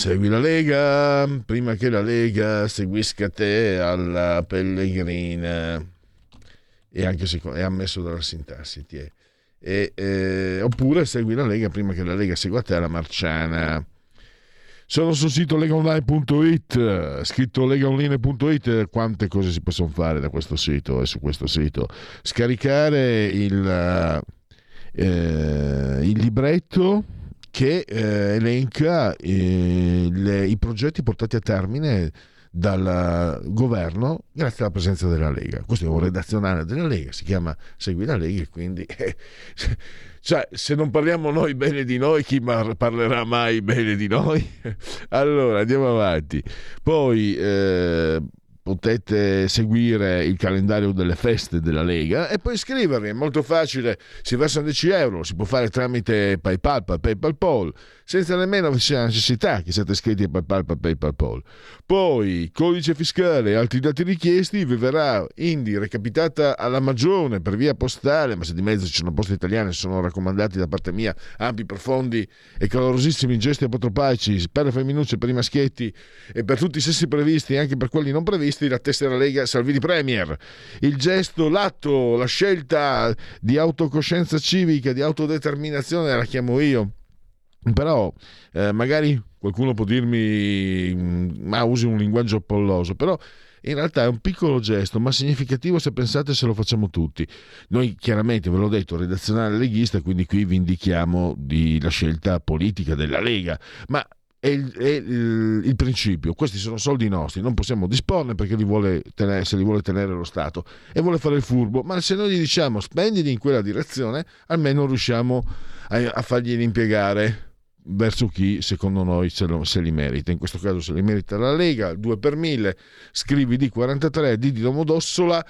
Segui la Lega, prima che la Lega seguisca te alla Pellegrina. E anche se è ammesso dalla sintassi, ti è. E, eh, oppure segui la Lega prima che la Lega segua te alla Marciana. Sono sul sito legaonline.it, scritto legaonline.it, quante cose si possono fare da questo sito e su questo sito. Scaricare il, eh, il libretto che eh, elenca eh, le- i progetti portati a termine dal governo grazie alla presenza della Lega. Questo è un redazionale della Lega, si chiama Segui la Lega e quindi eh, cioè, se non parliamo noi bene di noi, chi mar- parlerà mai bene di noi? allora, andiamo avanti. Poi eh, potete seguire il calendario delle feste della Lega e poi iscrivervi, è molto facile, si versano 10 euro, si può fare tramite PayPal, PayPal Poll, senza nemmeno sia necessità che siate iscritti a PayPal, PayPal Poll. Poi, codice fiscale e altri dati richiesti, vi verrà Indi recapitata alla magione per via postale, ma se di mezzo ci sono poste italiane, sono raccomandati da parte mia ampi, profondi e calorosissimi gesti apotropaici per le femminucce, per i maschietti e per tutti i sessi previsti e anche per quelli non previsti, la tessera Lega Salvini Premier. Il gesto, l'atto, la scelta di autocoscienza civica, di autodeterminazione, la chiamo io. Però eh, magari qualcuno può dirmi, mm, ma usi un linguaggio polloso, però in realtà è un piccolo gesto, ma significativo se pensate se lo facciamo tutti. Noi chiaramente, ve l'ho detto, redazionale leghista, quindi qui vi indichiamo di, la scelta politica della Lega, ma è il, è il- il principio, questi sono soldi nostri, non possiamo disporne perché li vuole tenere, se li vuole tenere lo Stato e vuole fare il furbo, ma se noi gli diciamo spendili in quella direzione, almeno riusciamo a, a farglieli impiegare verso chi secondo noi se, lo- se li merita. In questo caso se li merita la Lega, 2 per 1000, scrivi di 43 di Domodossola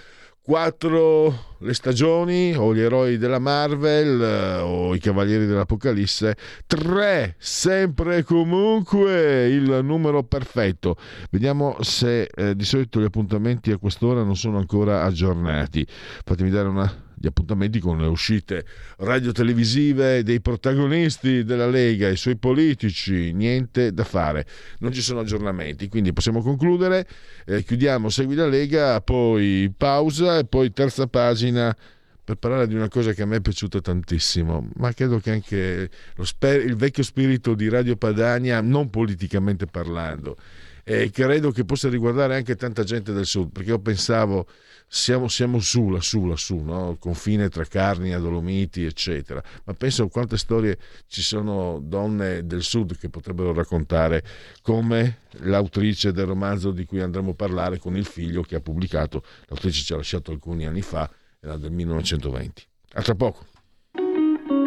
quattro le stagioni o gli eroi della Marvel eh, o i cavalieri dell'Apocalisse, tre sempre e comunque il numero perfetto. Vediamo se eh, di solito gli appuntamenti a quest'ora non sono ancora aggiornati. Fatemi dare una gli appuntamenti con le uscite radio-televisive dei protagonisti della Lega, i suoi politici, niente da fare, non ci sono aggiornamenti, quindi possiamo concludere, eh, chiudiamo Segui la Lega, poi pausa e poi terza pagina per parlare di una cosa che a me è piaciuta tantissimo, ma credo che anche sper- il vecchio spirito di Radio Padania, non politicamente parlando, e credo che possa riguardare anche tanta gente del sud, perché io pensavo siamo, siamo su, lassù, lassù, no? confine tra Carnia, Dolomiti, eccetera. Ma penso a quante storie ci sono donne del sud che potrebbero raccontare, come l'autrice del romanzo di cui andremo a parlare con il figlio che ha pubblicato, l'autrice ci ha lasciato alcuni anni fa, era del 1920. A tra poco.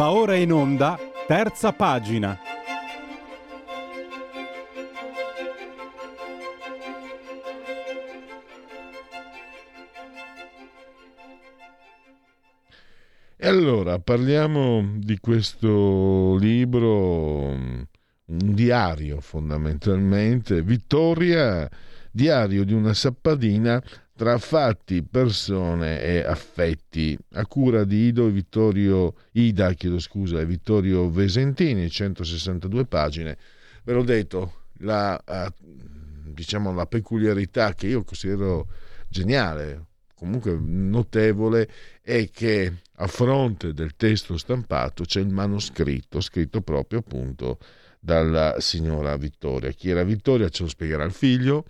Va ora in onda, terza pagina. E allora parliamo di questo libro, un diario fondamentalmente, Vittoria, diario di una sappadina tra fatti, persone e affetti, a cura di Ido Vittorio, Ida, scusa, e Vittorio Vesentini, 162 pagine. Ve l'ho detto, la, eh, diciamo, la peculiarità che io considero geniale, comunque notevole, è che a fronte del testo stampato c'è il manoscritto, scritto proprio appunto dalla signora Vittoria. Chi era Vittoria ce lo spiegherà il figlio,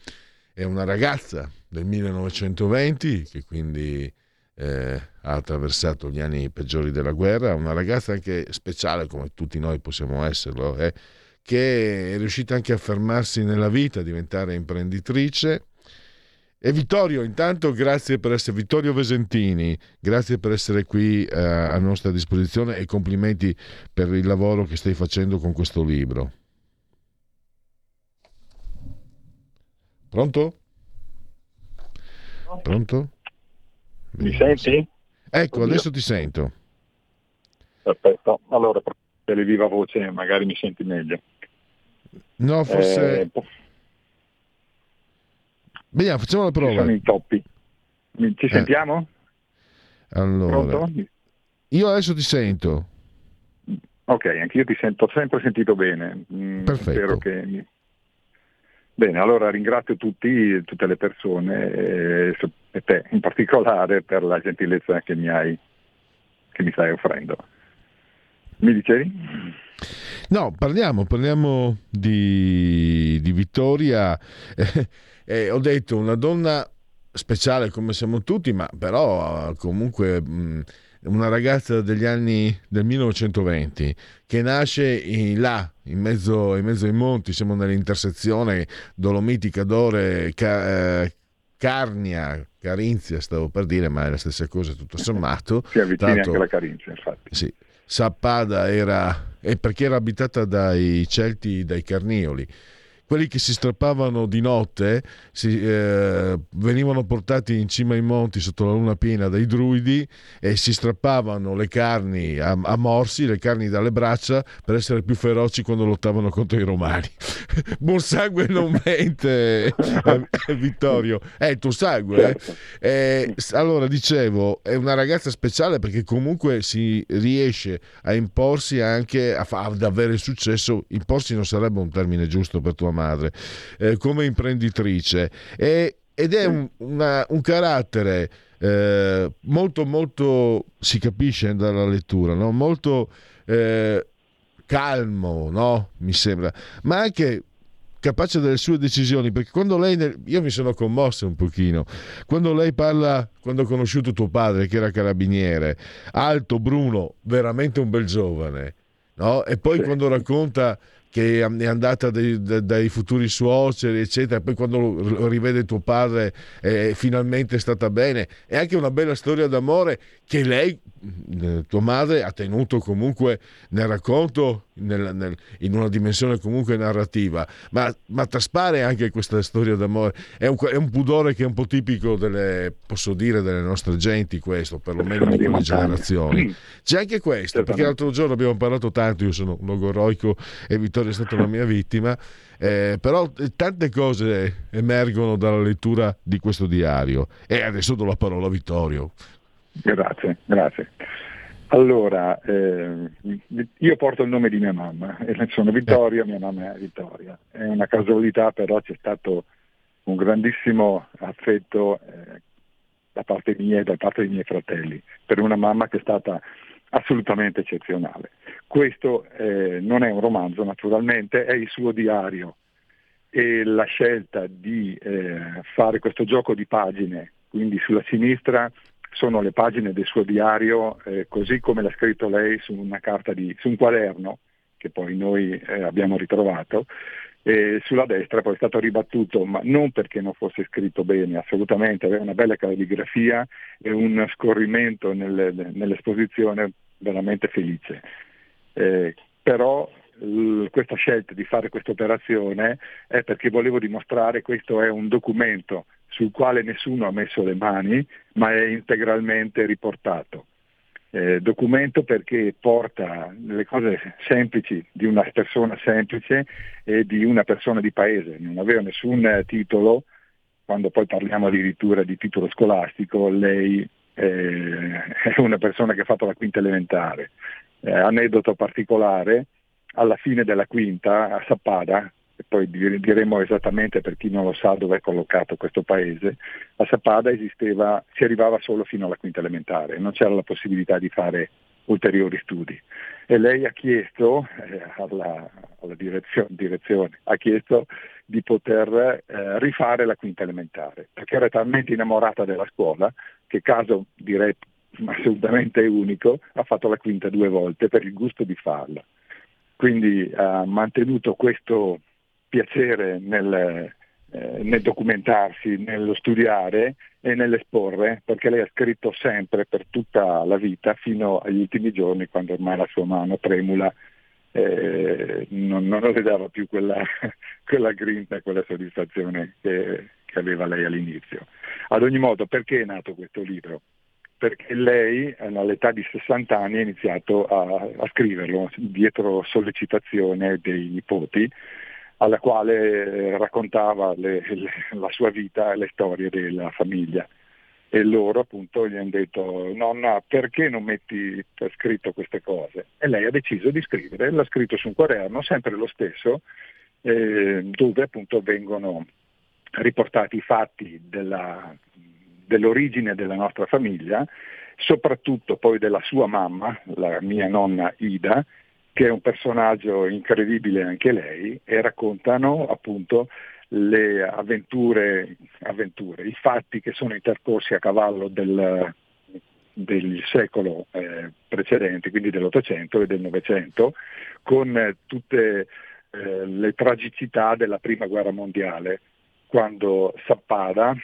è una ragazza del 1920 che quindi eh, ha attraversato gli anni peggiori della guerra, una ragazza anche speciale come tutti noi possiamo esserlo, eh, che è riuscita anche a fermarsi nella vita, a diventare imprenditrice. E Vittorio, intanto grazie per essere Vittorio Vesentini, grazie per essere qui eh, a nostra disposizione e complimenti per il lavoro che stai facendo con questo libro. Pronto? Pronto? Mi senti? Ecco, Oddio. adesso ti sento. Perfetto. Allora, per le viva voce magari mi senti meglio. No, forse... Eh, po- Vediamo, facciamo la ci prova. sono intoppi. Mi- Ci Eh. sentiamo? Allora, Pronto? io adesso ti sento. Ok, anch'io ti sento, ho sempre sentito bene. Mm, Perfetto. Spero che mi- Bene, allora ringrazio tutti, tutte le persone eh, e te in particolare per la gentilezza che mi hai che mi stai offrendo. Mi dicevi? No, parliamo, parliamo di, di Vittoria. Eh, eh, ho detto una donna speciale come siamo tutti, ma però eh, comunque mh, una ragazza degli anni del 1920 che nasce in- là, in mezzo, in mezzo ai monti, siamo nell'intersezione Dolomiti, Cadore, Ca- eh, Carnia, Carinzia, stavo per dire, ma è la stessa cosa tutto sommato. Si avvicini Tanto- anche alla Carinzia, infatti. sì. Sappada era perché era abitata dai Celti, dai Carnioli. Quelli che si strappavano di notte si, eh, venivano portati in cima ai monti sotto la luna piena dai druidi e si strappavano le carni a, a morsi, le carni dalle braccia per essere più feroci quando lottavano contro i romani. Buon sangue non mente, eh, Vittorio. È il tuo sangue. eh? Eh, allora, dicevo, è una ragazza speciale perché comunque si riesce a imporsi anche, a ad avere successo, imporsi non sarebbe un termine giusto per tua madre, eh, come imprenditrice. E- ed è un, una- un carattere eh, molto, molto, si capisce dalla lettura, no? molto eh, calmo, no? mi sembra, ma anche capace delle sue decisioni, perché quando lei, nel- io mi sono commosso un pochino, quando lei parla, quando ho conosciuto tuo padre che era carabiniere, alto, bruno, veramente un bel giovane, no? e poi quando racconta che è andata dai, dai- futuri suoceri, eccetera, poi quando rivede tuo padre eh, finalmente è stata bene, è anche una bella storia d'amore che lei, tua madre, ha tenuto comunque nel racconto nel- nel- in una dimensione comunque narrativa, ma, ma traspare anche questa storia d'amore. È un, è un pudore che è un po' tipico delle, posso dire, delle nostre genti, questo, perlomeno di quelle generazioni. C'è anche questo, perché l'altro giorno abbiamo parlato tanto, io sono un logoroico e Vittorio è stata la mia vittima, eh, però eh, tante cose emergono dalla lettura di questo diario. E adesso do la parola a Vittorio. Grazie, grazie. Allora, eh, io porto il nome di mia mamma, sono Vittorio, mia mamma è Vittoria. È una casualità, però c'è stato un grandissimo affetto eh, da parte mia e da parte dei miei fratelli per una mamma che è stata assolutamente eccezionale. Questo eh, non è un romanzo naturalmente, è il suo diario e la scelta di eh, fare questo gioco di pagine, quindi sulla sinistra sono le pagine del suo diario, eh, così come l'ha scritto lei su una carta di, su un quaderno che poi noi eh, abbiamo ritrovato, e sulla destra poi è stato ribattuto, ma non perché non fosse scritto bene, assolutamente, aveva una bella calligrafia e un scorrimento nelle- nell'esposizione veramente felice. Eh, però l- questa scelta di fare questa operazione è perché volevo dimostrare che questo è un documento sul quale nessuno ha messo le mani, ma è integralmente riportato. Eh, documento perché porta le cose semplici di una persona semplice e di una persona di paese, non aveva nessun eh, titolo, quando poi parliamo addirittura di titolo scolastico, lei eh, è una persona che ha fatto la quinta elementare. Eh, aneddoto particolare, alla fine della quinta a Sappada, poi dir- diremo esattamente per chi non lo sa dove è collocato questo paese, a Sappada esisteva, si arrivava solo fino alla quinta elementare, non c'era la possibilità di fare ulteriori studi. E lei ha chiesto eh, alla, alla direzione, direzione, ha chiesto di poter eh, rifare la quinta elementare, perché era talmente innamorata della scuola che caso direi assolutamente unico, ha fatto la quinta due volte per il gusto di farla. Quindi ha mantenuto questo piacere nel, eh, nel documentarsi, nello studiare e nell'esporre, perché lei ha scritto sempre per tutta la vita, fino agli ultimi giorni, quando ormai la sua mano tremula eh, non, non le dava più quella, quella grinta, quella soddisfazione che, che aveva lei all'inizio. Ad ogni modo, perché è nato questo libro? Perché lei all'età di 60 anni ha iniziato a, a scriverlo dietro sollecitazione dei nipoti, alla quale raccontava le- le- la sua vita e le storie della famiglia. E loro appunto gli hanno detto nonna perché non metti per scritto queste cose? E lei ha deciso di scrivere, l'ha scritto su un quaderno, sempre lo stesso, eh, dove appunto vengono riportati i fatti della- dell'origine della nostra famiglia, soprattutto poi della sua mamma, la mia nonna Ida, che è un personaggio incredibile anche lei, e raccontano appunto le avventure, avventure, i fatti che sono intercorsi a cavallo del, del secolo eh, precedente, quindi dell'Ottocento e del Novecento, con tutte eh, le tragicità della Prima Guerra Mondiale, quando Sappada,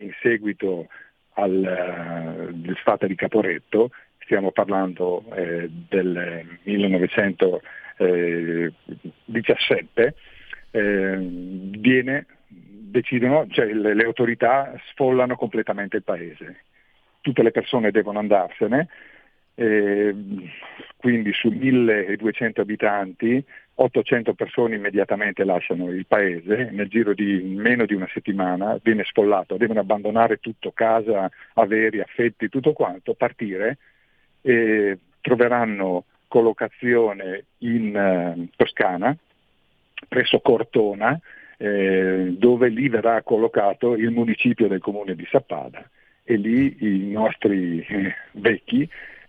in seguito eh, sfata di Caporetto, stiamo parlando eh, del 1917, eh, viene, decidono, cioè le, le autorità sfollano completamente il paese. Tutte le persone devono andarsene, eh, quindi su 1200 abitanti 800 persone immediatamente lasciano il paese, nel giro di meno di una settimana viene sfollato, devono abbandonare tutto, casa, averi, affetti, tutto quanto, partire e troveranno collocazione in eh, Toscana, presso Cortona, eh, dove lì verrà collocato il municipio del comune di Sappada e lì i nostri eh, vecchi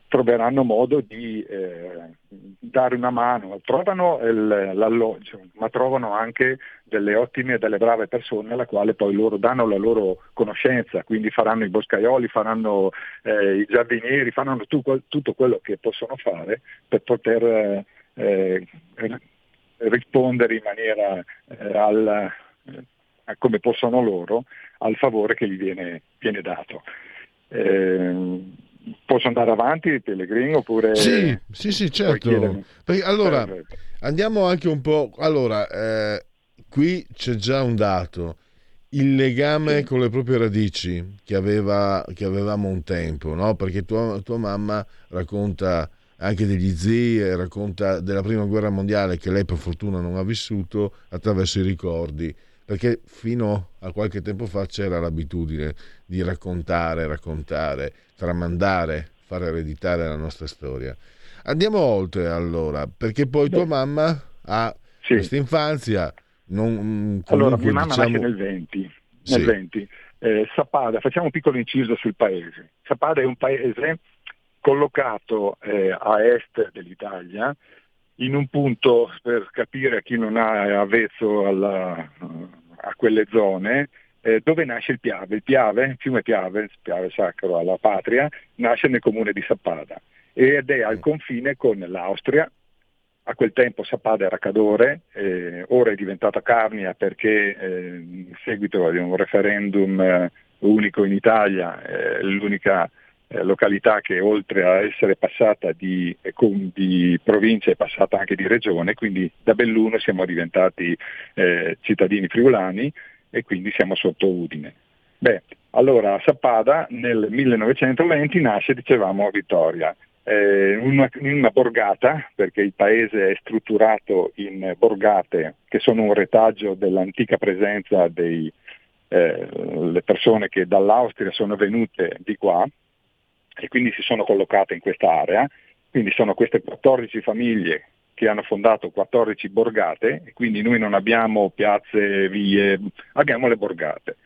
troveranno modo di eh, dare una mano, trovano il- l'alloggio, ma trovano anche delle ottime e delle brave persone alla quale poi loro danno la loro conoscenza, quindi faranno i boscaioli, faranno eh, i giardinieri, faranno tu- tutto quello che possono fare per poter eh, eh, rispondere in maniera eh, al, eh, come possono loro al favore che gli viene, viene dato. Eh, posso andare avanti, Pellegrino, oppure... Sì, sì, sì, certo. Perché, allora, Perfetto. andiamo anche un po'. Allora, eh, qui c'è già un dato. Il legame con le proprie radici che, aveva, che avevamo un tempo, no? Perché tua, tua mamma racconta anche degli zii, e racconta della prima guerra mondiale che lei per fortuna non ha vissuto attraverso i ricordi, perché fino a qualche tempo fa c'era l'abitudine di raccontare, raccontare, tramandare, far ereditare la nostra storia. Andiamo oltre allora, perché poi tua mamma ha questa infanzia, non, Allora, comunque, mia mamma diciamo- nasce nel 20. Sì. Nel 20. Eh, Sappada, facciamo un piccolo inciso sul paese. Sappada è un paese collocato eh, a est dell'Italia, in un punto, per capire a chi non ha- è avvezzo alla- a quelle zone, eh, dove nasce il Piave. Il Piave, il fiume Piave, il Piave sacro alla patria, nasce nel comune di Sappada ed è al confine con l'Austria, a quel tempo Sappada era Cadore, eh, ora è diventata Carnia perché eh, in seguito a un referendum eh, unico in Italia, eh, l'unica eh, località che oltre a essere passata di, eh, di provincia è passata anche di regione, quindi da Belluno siamo diventati eh, cittadini friulani e quindi siamo sotto Udine. Beh, allora a Sappada nel 1920 nasce, dicevamo, Vittoria, eh, una, in una borgata, perché il paese è strutturato in borgate che sono un retaggio dell'antica presenza delle persone che dall'Austria sono venute di qua e quindi si sono collocate in questa area. Quindi sono queste 14 famiglie che hanno fondato 14 borgate e quindi noi non abbiamo piazze, vie, abbiamo le borgate.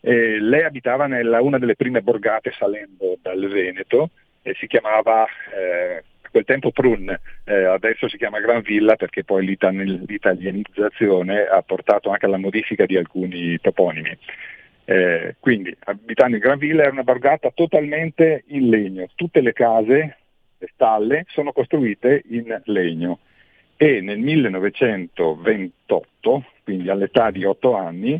Eh, lei abitava nella una delle prime borgate salendo dal Veneto e si chiamava eh, a quel tempo Prun, eh, adesso si chiama Gran Villa perché poi l'ita- l'italianizzazione ha portato anche alla modifica di alcuni toponimi. Eh, quindi abitando in Gran Villa era una borgata totalmente in legno, tutte le case, le stalle sono costruite in legno e nel 1928, quindi all'età di 8 anni,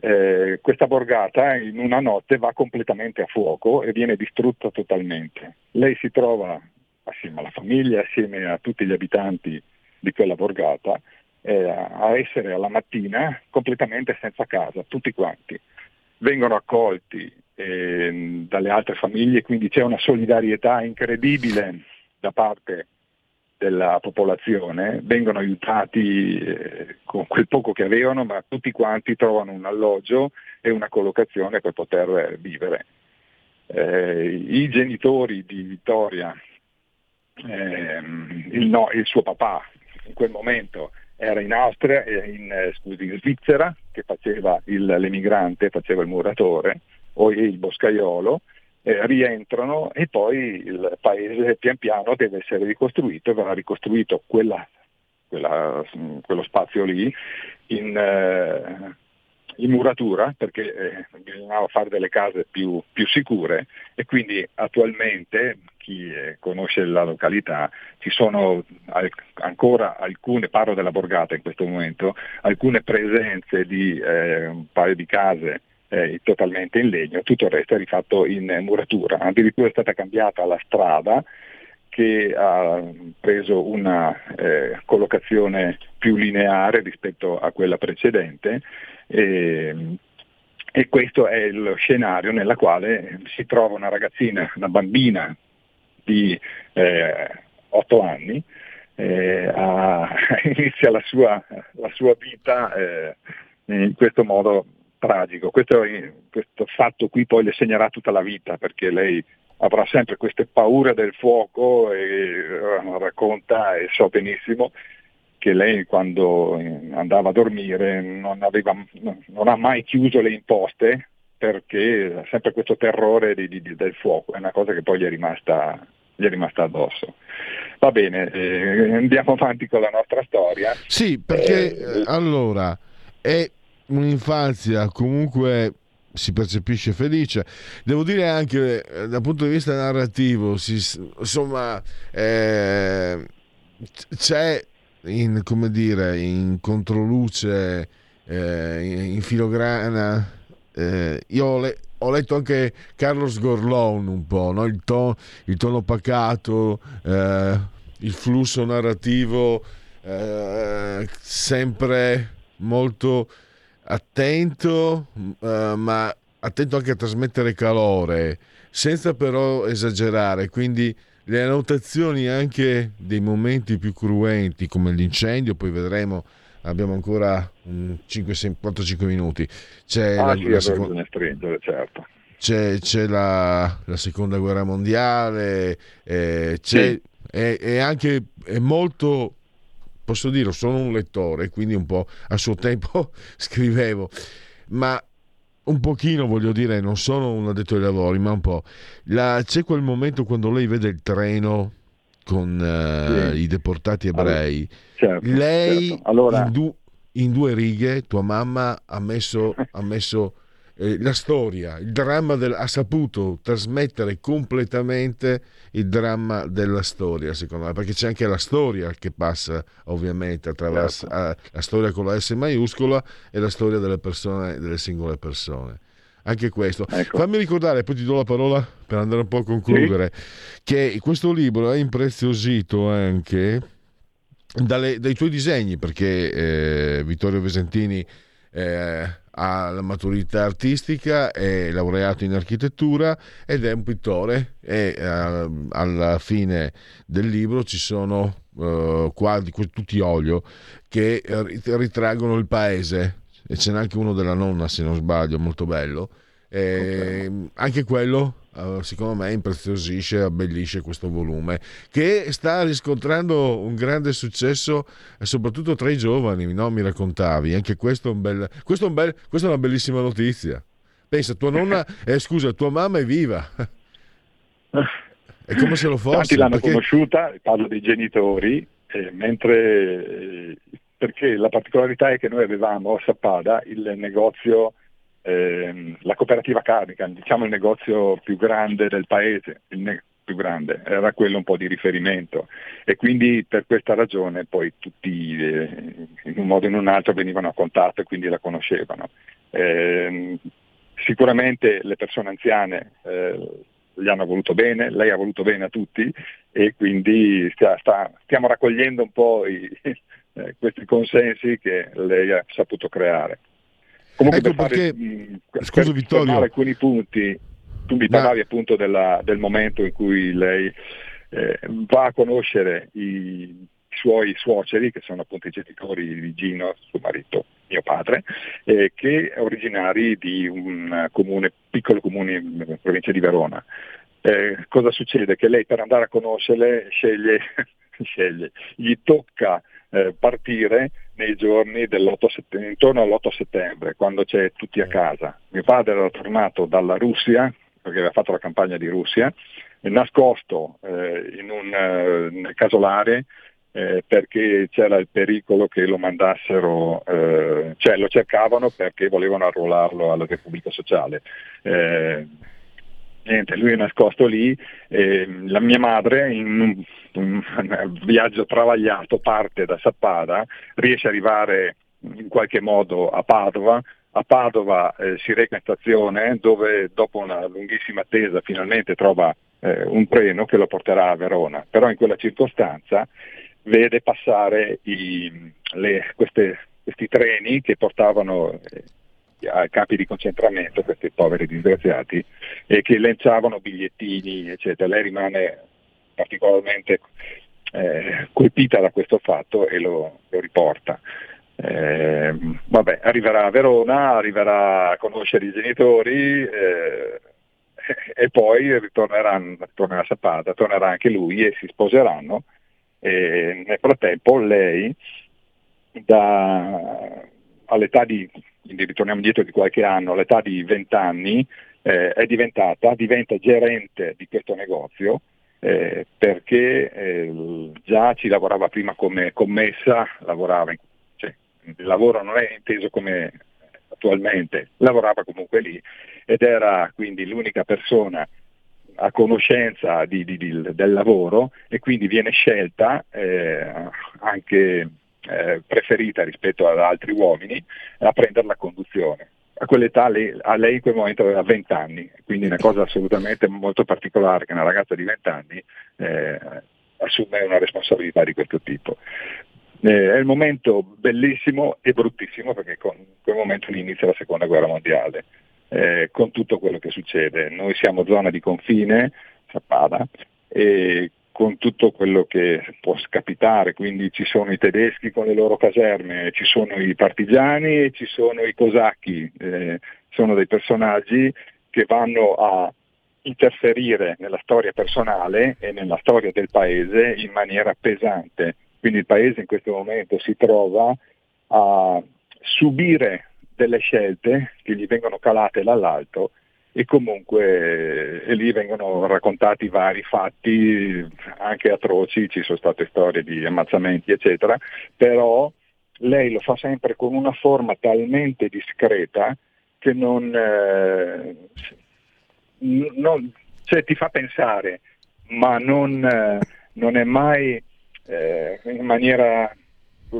eh, questa borgata in una notte va completamente a fuoco e viene distrutta totalmente. Lei si trova assieme alla famiglia, assieme a tutti gli abitanti di quella borgata, eh, a essere alla mattina completamente senza casa, tutti quanti. Vengono accolti eh, dalle altre famiglie, quindi c'è una solidarietà incredibile da parte della popolazione, vengono aiutati eh, con quel poco che avevano, ma tutti quanti trovano un alloggio e una collocazione per poter eh, vivere. Eh, I genitori di Vittoria, ehm, il, no- il suo papà in quel momento era in Austria, e in, eh, scusi, in Svizzera, che faceva il- l'emigrante, faceva il muratore, o il boscaiolo, eh, rientrano e poi il paese pian piano deve essere ricostruito, verrà ricostruito quella- quella- quello spazio lì in, eh, in muratura perché eh, bisognava fare delle case più, più sicure e quindi attualmente chi eh, conosce la località ci sono ancora alcune, parlo della borgata in questo momento, alcune presenze di eh, un paio di case eh, totalmente in legno, tutto il resto è rifatto in muratura, addirittura è stata cambiata la strada che ha preso una eh, collocazione più lineare rispetto a quella precedente e, e questo è lo scenario nella quale si trova una ragazzina, una bambina di eh, 8 anni, eh, a- inizia la sua, la sua vita eh, in questo modo tragico. Questo, questo fatto qui poi le segnerà tutta la vita perché lei avrà sempre queste paure del fuoco e eh, racconta e so benissimo che lei quando eh, andava a dormire non, aveva, non ha mai chiuso le imposte perché ha sempre questo terrore di- di- del fuoco, è una cosa che poi gli è rimasta, gli è rimasta addosso. Va bene, eh, andiamo avanti con la nostra storia. Sì, perché eh, allora è un'infanzia comunque si percepisce felice. Devo dire anche eh, dal punto di vista narrativo, si, insomma, eh, c'è in, come dire, in controluce, eh, in, in filograna. eh, io le- ho letto anche Carlos Gorlon un po', no? il, to- il tono pacato, eh, il flusso narrativo eh, sempre molto attento, eh, ma attento anche a trasmettere calore, senza però esagerare. Quindi le annotazioni anche dei momenti più cruenti, come l'incendio, poi vedremo. Abbiamo ancora 4-5 minuti. C'è Ah la- sì, la seconda- stringere, certo. c'è, c'è la, la seconda guerra mondiale, eh, c'è, Sì. è, è anche è molto, posso dire, sono un lettore, quindi un po' a suo tempo scrivevo, ma un pochino voglio dire, non sono un addetto ai lavori, ma un po'. La- c'è quel momento quando lei vede il treno con eh, Sì. i deportati ebrei, Certo, lei certo. Allora- in, du- in due righe, tua mamma ha messo, ha messo eh, la storia, il dramma del, ha saputo trasmettere completamente il dramma della storia, secondo me, perché c'è anche la storia che passa ovviamente attraverso Certo. eh, la storia con la S maiuscola e la storia delle persone, delle singole persone. Anche questo. Ecco. Fammi ricordare, poi ti do la parola per andare un po' a concludere, che questo libro è impreziosito anche dalle- dai tuoi disegni, perché eh, Vittorio Vesentini eh, ha la maturità artistica, è laureato in architettura ed è un pittore e eh, alla fine del libro ci sono eh, quadri, tutti olio, che rit- ritraggono il paese e ce n'è anche uno della nonna se non sbaglio, molto bello. E Anche quello eh, secondo me impreziosisce, abbellisce questo volume che sta riscontrando un grande successo soprattutto tra i giovani, no? mi raccontavi, anche questo è, un bel, questo è, un bel, questa è una bellissima notizia. Pensa, tua nonna, eh, scusa, tua mamma è viva. È come se lo fosse. Tanti l'hanno perché- conosciuta, parlo dei genitori, eh, mentre eh, perché la particolarità è che noi avevamo a Sappada il negozio, ehm, la cooperativa carnica, diciamo il negozio più grande del paese, il ne- più grande, era quello un po' di riferimento e quindi per questa ragione poi tutti eh, in un modo o in un altro venivano a contatto e quindi la conoscevano. Ehm, sicuramente le persone anziane eh, gli hanno voluto bene, lei ha voluto bene a tutti e quindi stia- sta- stiamo raccogliendo un po' i- eh, questi consensi che lei ha saputo creare. Comunque Ecco per fare, perché- mh, scusa, per alcuni punti, tu mi Ma- parlavi appunto della- del momento in cui lei eh, va a conoscere i suoi suoceri, che sono appunto i genitori di Gino, suo marito, mio padre, eh, che è originari di un comune, piccolo comune in provincia di Verona. Eh, cosa succede? Che lei per andare a conoscerle sceglie, sceglie gli tocca eh, partire nei giorni dell'8 settembre, intorno all'8 settembre, quando c'è tutti a casa. Mio padre era tornato dalla Russia, perché aveva fatto la campagna di Russia, nascosto eh, in un eh, casolare eh, perché c'era il pericolo che lo mandassero, eh, cioè lo cercavano perché volevano arruolarlo alla Repubblica Sociale. Eh, niente, lui è nascosto lì, e la mia madre in un, un viaggio travagliato parte da Sappada, riesce ad arrivare in qualche modo a Padova, a Padova eh, si reca in stazione dove dopo una lunghissima attesa finalmente trova eh, un treno che lo porterà a Verona, però in quella circostanza vede passare i- le- queste- questi treni che portavano ai campi di concentramento, questi poveri disgraziati, e che lanciavano bigliettini, eccetera. Lei rimane particolarmente eh, colpita da questo fatto e lo, lo riporta. Eh, vabbè, arriverà a Verona, arriverà a conoscere i genitori eh, e poi ritornerà, tornerà a Sappada, tornerà anche lui e si sposeranno. E nel frattempo lei da, all'età di, ritorniamo indietro di qualche anno, all'età di 20 anni eh, è diventata, diventa gerente di questo negozio eh, perché eh, già ci lavorava prima come commessa, lavorava in- cioè, il lavoro non è inteso come attualmente, lavorava comunque lì ed era quindi l'unica persona a conoscenza di- di- di- del lavoro e quindi viene scelta eh, anche eh, preferita rispetto ad altri uomini a prendere la conduzione. A quell'età lei, a lei in quel momento aveva 20 anni, quindi una cosa assolutamente molto particolare che una ragazza di 20 anni eh, assume una responsabilità di questo tipo. Eh, è il momento bellissimo e bruttissimo perché con quel momento inizia la seconda guerra mondiale, eh, con tutto quello che succede. Noi siamo zona di confine, Sappada, e con tutto quello che può capitare, quindi ci sono i tedeschi con le loro caserme, ci sono i partigiani e ci sono i cosacchi, eh, sono dei personaggi che vanno a interferire nella storia personale e nella storia del paese in maniera pesante. Quindi il paese in questo momento si trova a subire delle scelte che gli vengono calate dall'alto e comunque eh, e lì vengono raccontati vari fatti anche atroci, ci sono state storie di ammazzamenti eccetera, però lei lo fa sempre con una forma talmente discreta che non, eh, non- cioè, ti fa pensare, ma non, eh, non è mai eh, in maniera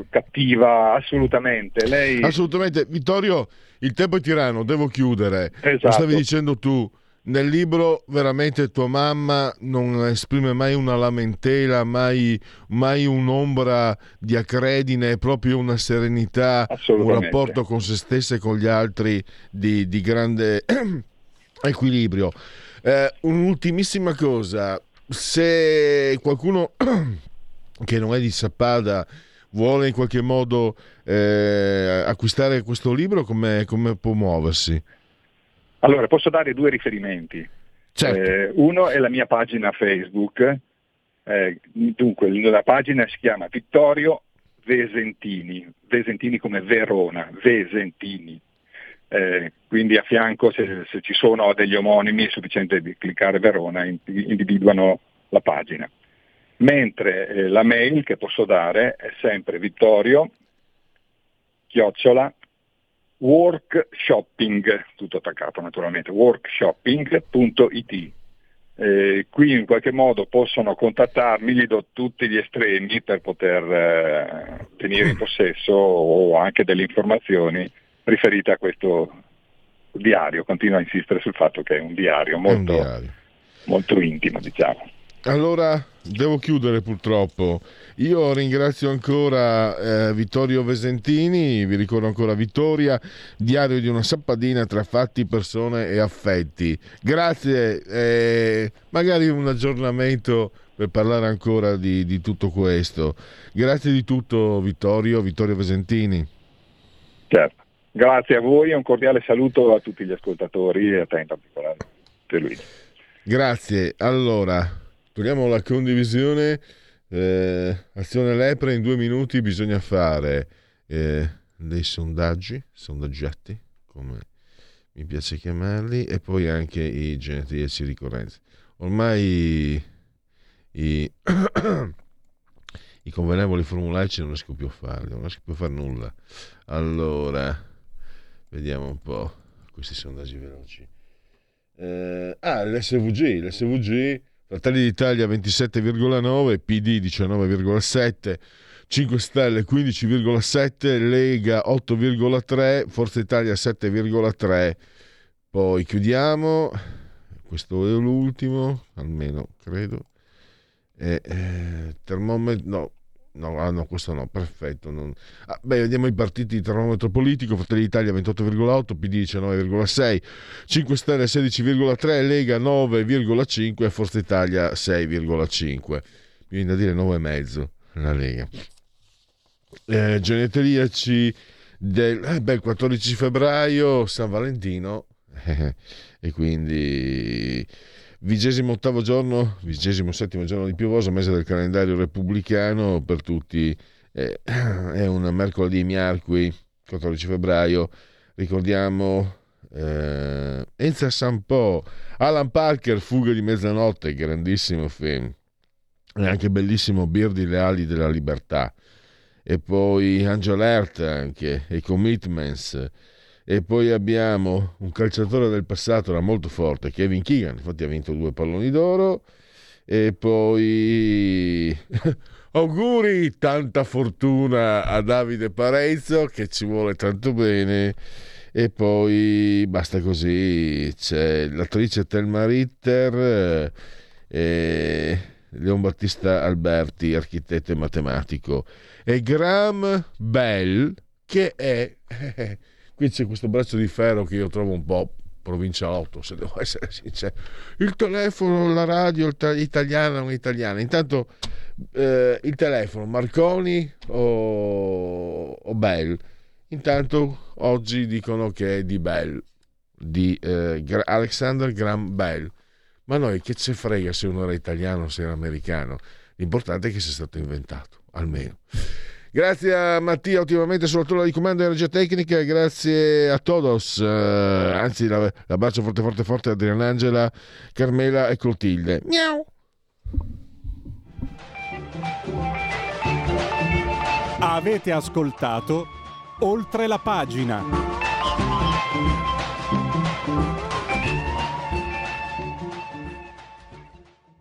cattiva, assolutamente. Lei... Assolutamente. Vittorio, il tempo è tiranno, devo chiudere. Lo Esatto. stavi dicendo tu. Nel libro veramente tua mamma non esprime mai una lamentela, mai, mai un'ombra di acredine, è proprio una serenità, un rapporto con se stessa e con gli altri di, di grande equilibrio. Eh, un'ultimissima cosa, se qualcuno che non è di Sappada vuole in qualche modo eh, acquistare questo libro, come, come può muoversi? Allora, posso dare due riferimenti. Certo. Eh, uno è la mia pagina Facebook. Eh, dunque, la pagina si chiama Vittorio Vesentini, Vesentini come Verona, Vesentini. Eh, quindi a fianco, se, se ci sono degli omonimi, è sufficiente cliccare Verona, in- individuano la pagina. Mentre eh, la mail che posso dare è sempre Vittorio, chiocciola, workshopping, tutto attaccato naturalmente, workshopping.it. Eh, qui in qualche modo possono contattarmi, gli do tutti gli estremi per poter eh, tenere in possesso o anche delle informazioni riferite a questo diario. Continuo a insistere sul fatto che è un diario molto, diario. molto intimo, diciamo. Allora, devo chiudere purtroppo. Io ringrazio ancora eh, Vittorio Vesentini, vi ricordo ancora Vittoria, diario di una sappadina tra fatti, persone e affetti. Grazie, eh, magari un aggiornamento per parlare ancora di, di tutto questo. Grazie di tutto Vittorio, Vittorio Vesentini. Certo. Grazie a voi e un cordiale saluto a tutti gli ascoltatori e a te in particolare, Pierluigi. Grazie. Allora, togliamo la condivisione. Eh, azione lepre in due minuti bisogna fare eh, dei sondaggi, sondaggetti, come mi piace chiamarli, e poi anche i genetriaci ricorrenze. Ormai i, i convenevoli formulaici non riesco più a farli, non riesco più a fare nulla. Allora, vediamo un po' questi sondaggi veloci. Eh, ah, l'SVG, l'SVG, Fratelli d'Italia 27,9, PD 19,7, 5 Stelle 15,7, Lega 8,3, Forza Italia 7,3. Poi chiudiamo, questo è l'ultimo, almeno credo. Eh, termometro, no, no, ah, no, questo no, perfetto. non- Ah, beh, vediamo i partiti di termometro politico, Fratelli d'Italia 28,8, PD 19,6, 5 Stelle 16,3, Lega 9,5 e Forza Italia 6,5. Mi viene da dire 9,5 la Lega. Eh, genetriaci del eh, beh, il 14 febbraio, San Valentino, e quindi vigesimo ottavo giorno, vigesimo settimo giorno di piovoso, mese del calendario repubblicano per tutti, eh, è un mercoledì miarqui, 14 febbraio, ricordiamo eh, Enza Sampo, Alan Parker, Fuga di mezzanotte, grandissimo film, e anche bellissimo Birdi le ali della libertà, e poi Angel Earth anche, e Commitments, e poi abbiamo un calciatore del passato, era molto forte, Kevin Keegan, infatti ha vinto due palloni d'oro, e poi auguri, tanta fortuna a Davide Parezzo che ci vuole tanto bene. E poi basta così, c'è l'attrice Thelma Ritter eh, e Leon Battista Alberti, architetto e matematico, e Graham Bell che è... qui c'è questo braccio di ferro che io trovo un po' provincialotto, se devo essere sincero. Il telefono, la radio, italiana non italiana. Intanto eh, il telefono, Marconi o, o Bell. Intanto oggi dicono che è di Bell, di eh, Alexander Graham Bell. Ma noi che ci frega se uno era italiano o se era americano? L'importante è che sia stato inventato, almeno. Grazie a Mattia ultimamente sulla tolla di comando di energia tecnica, grazie a todos, eh, anzi la- l'abbraccio forte forte forte a Adriana Angela, Carmela e Clotilde. Miau! Avete ascoltato oltre la pagina.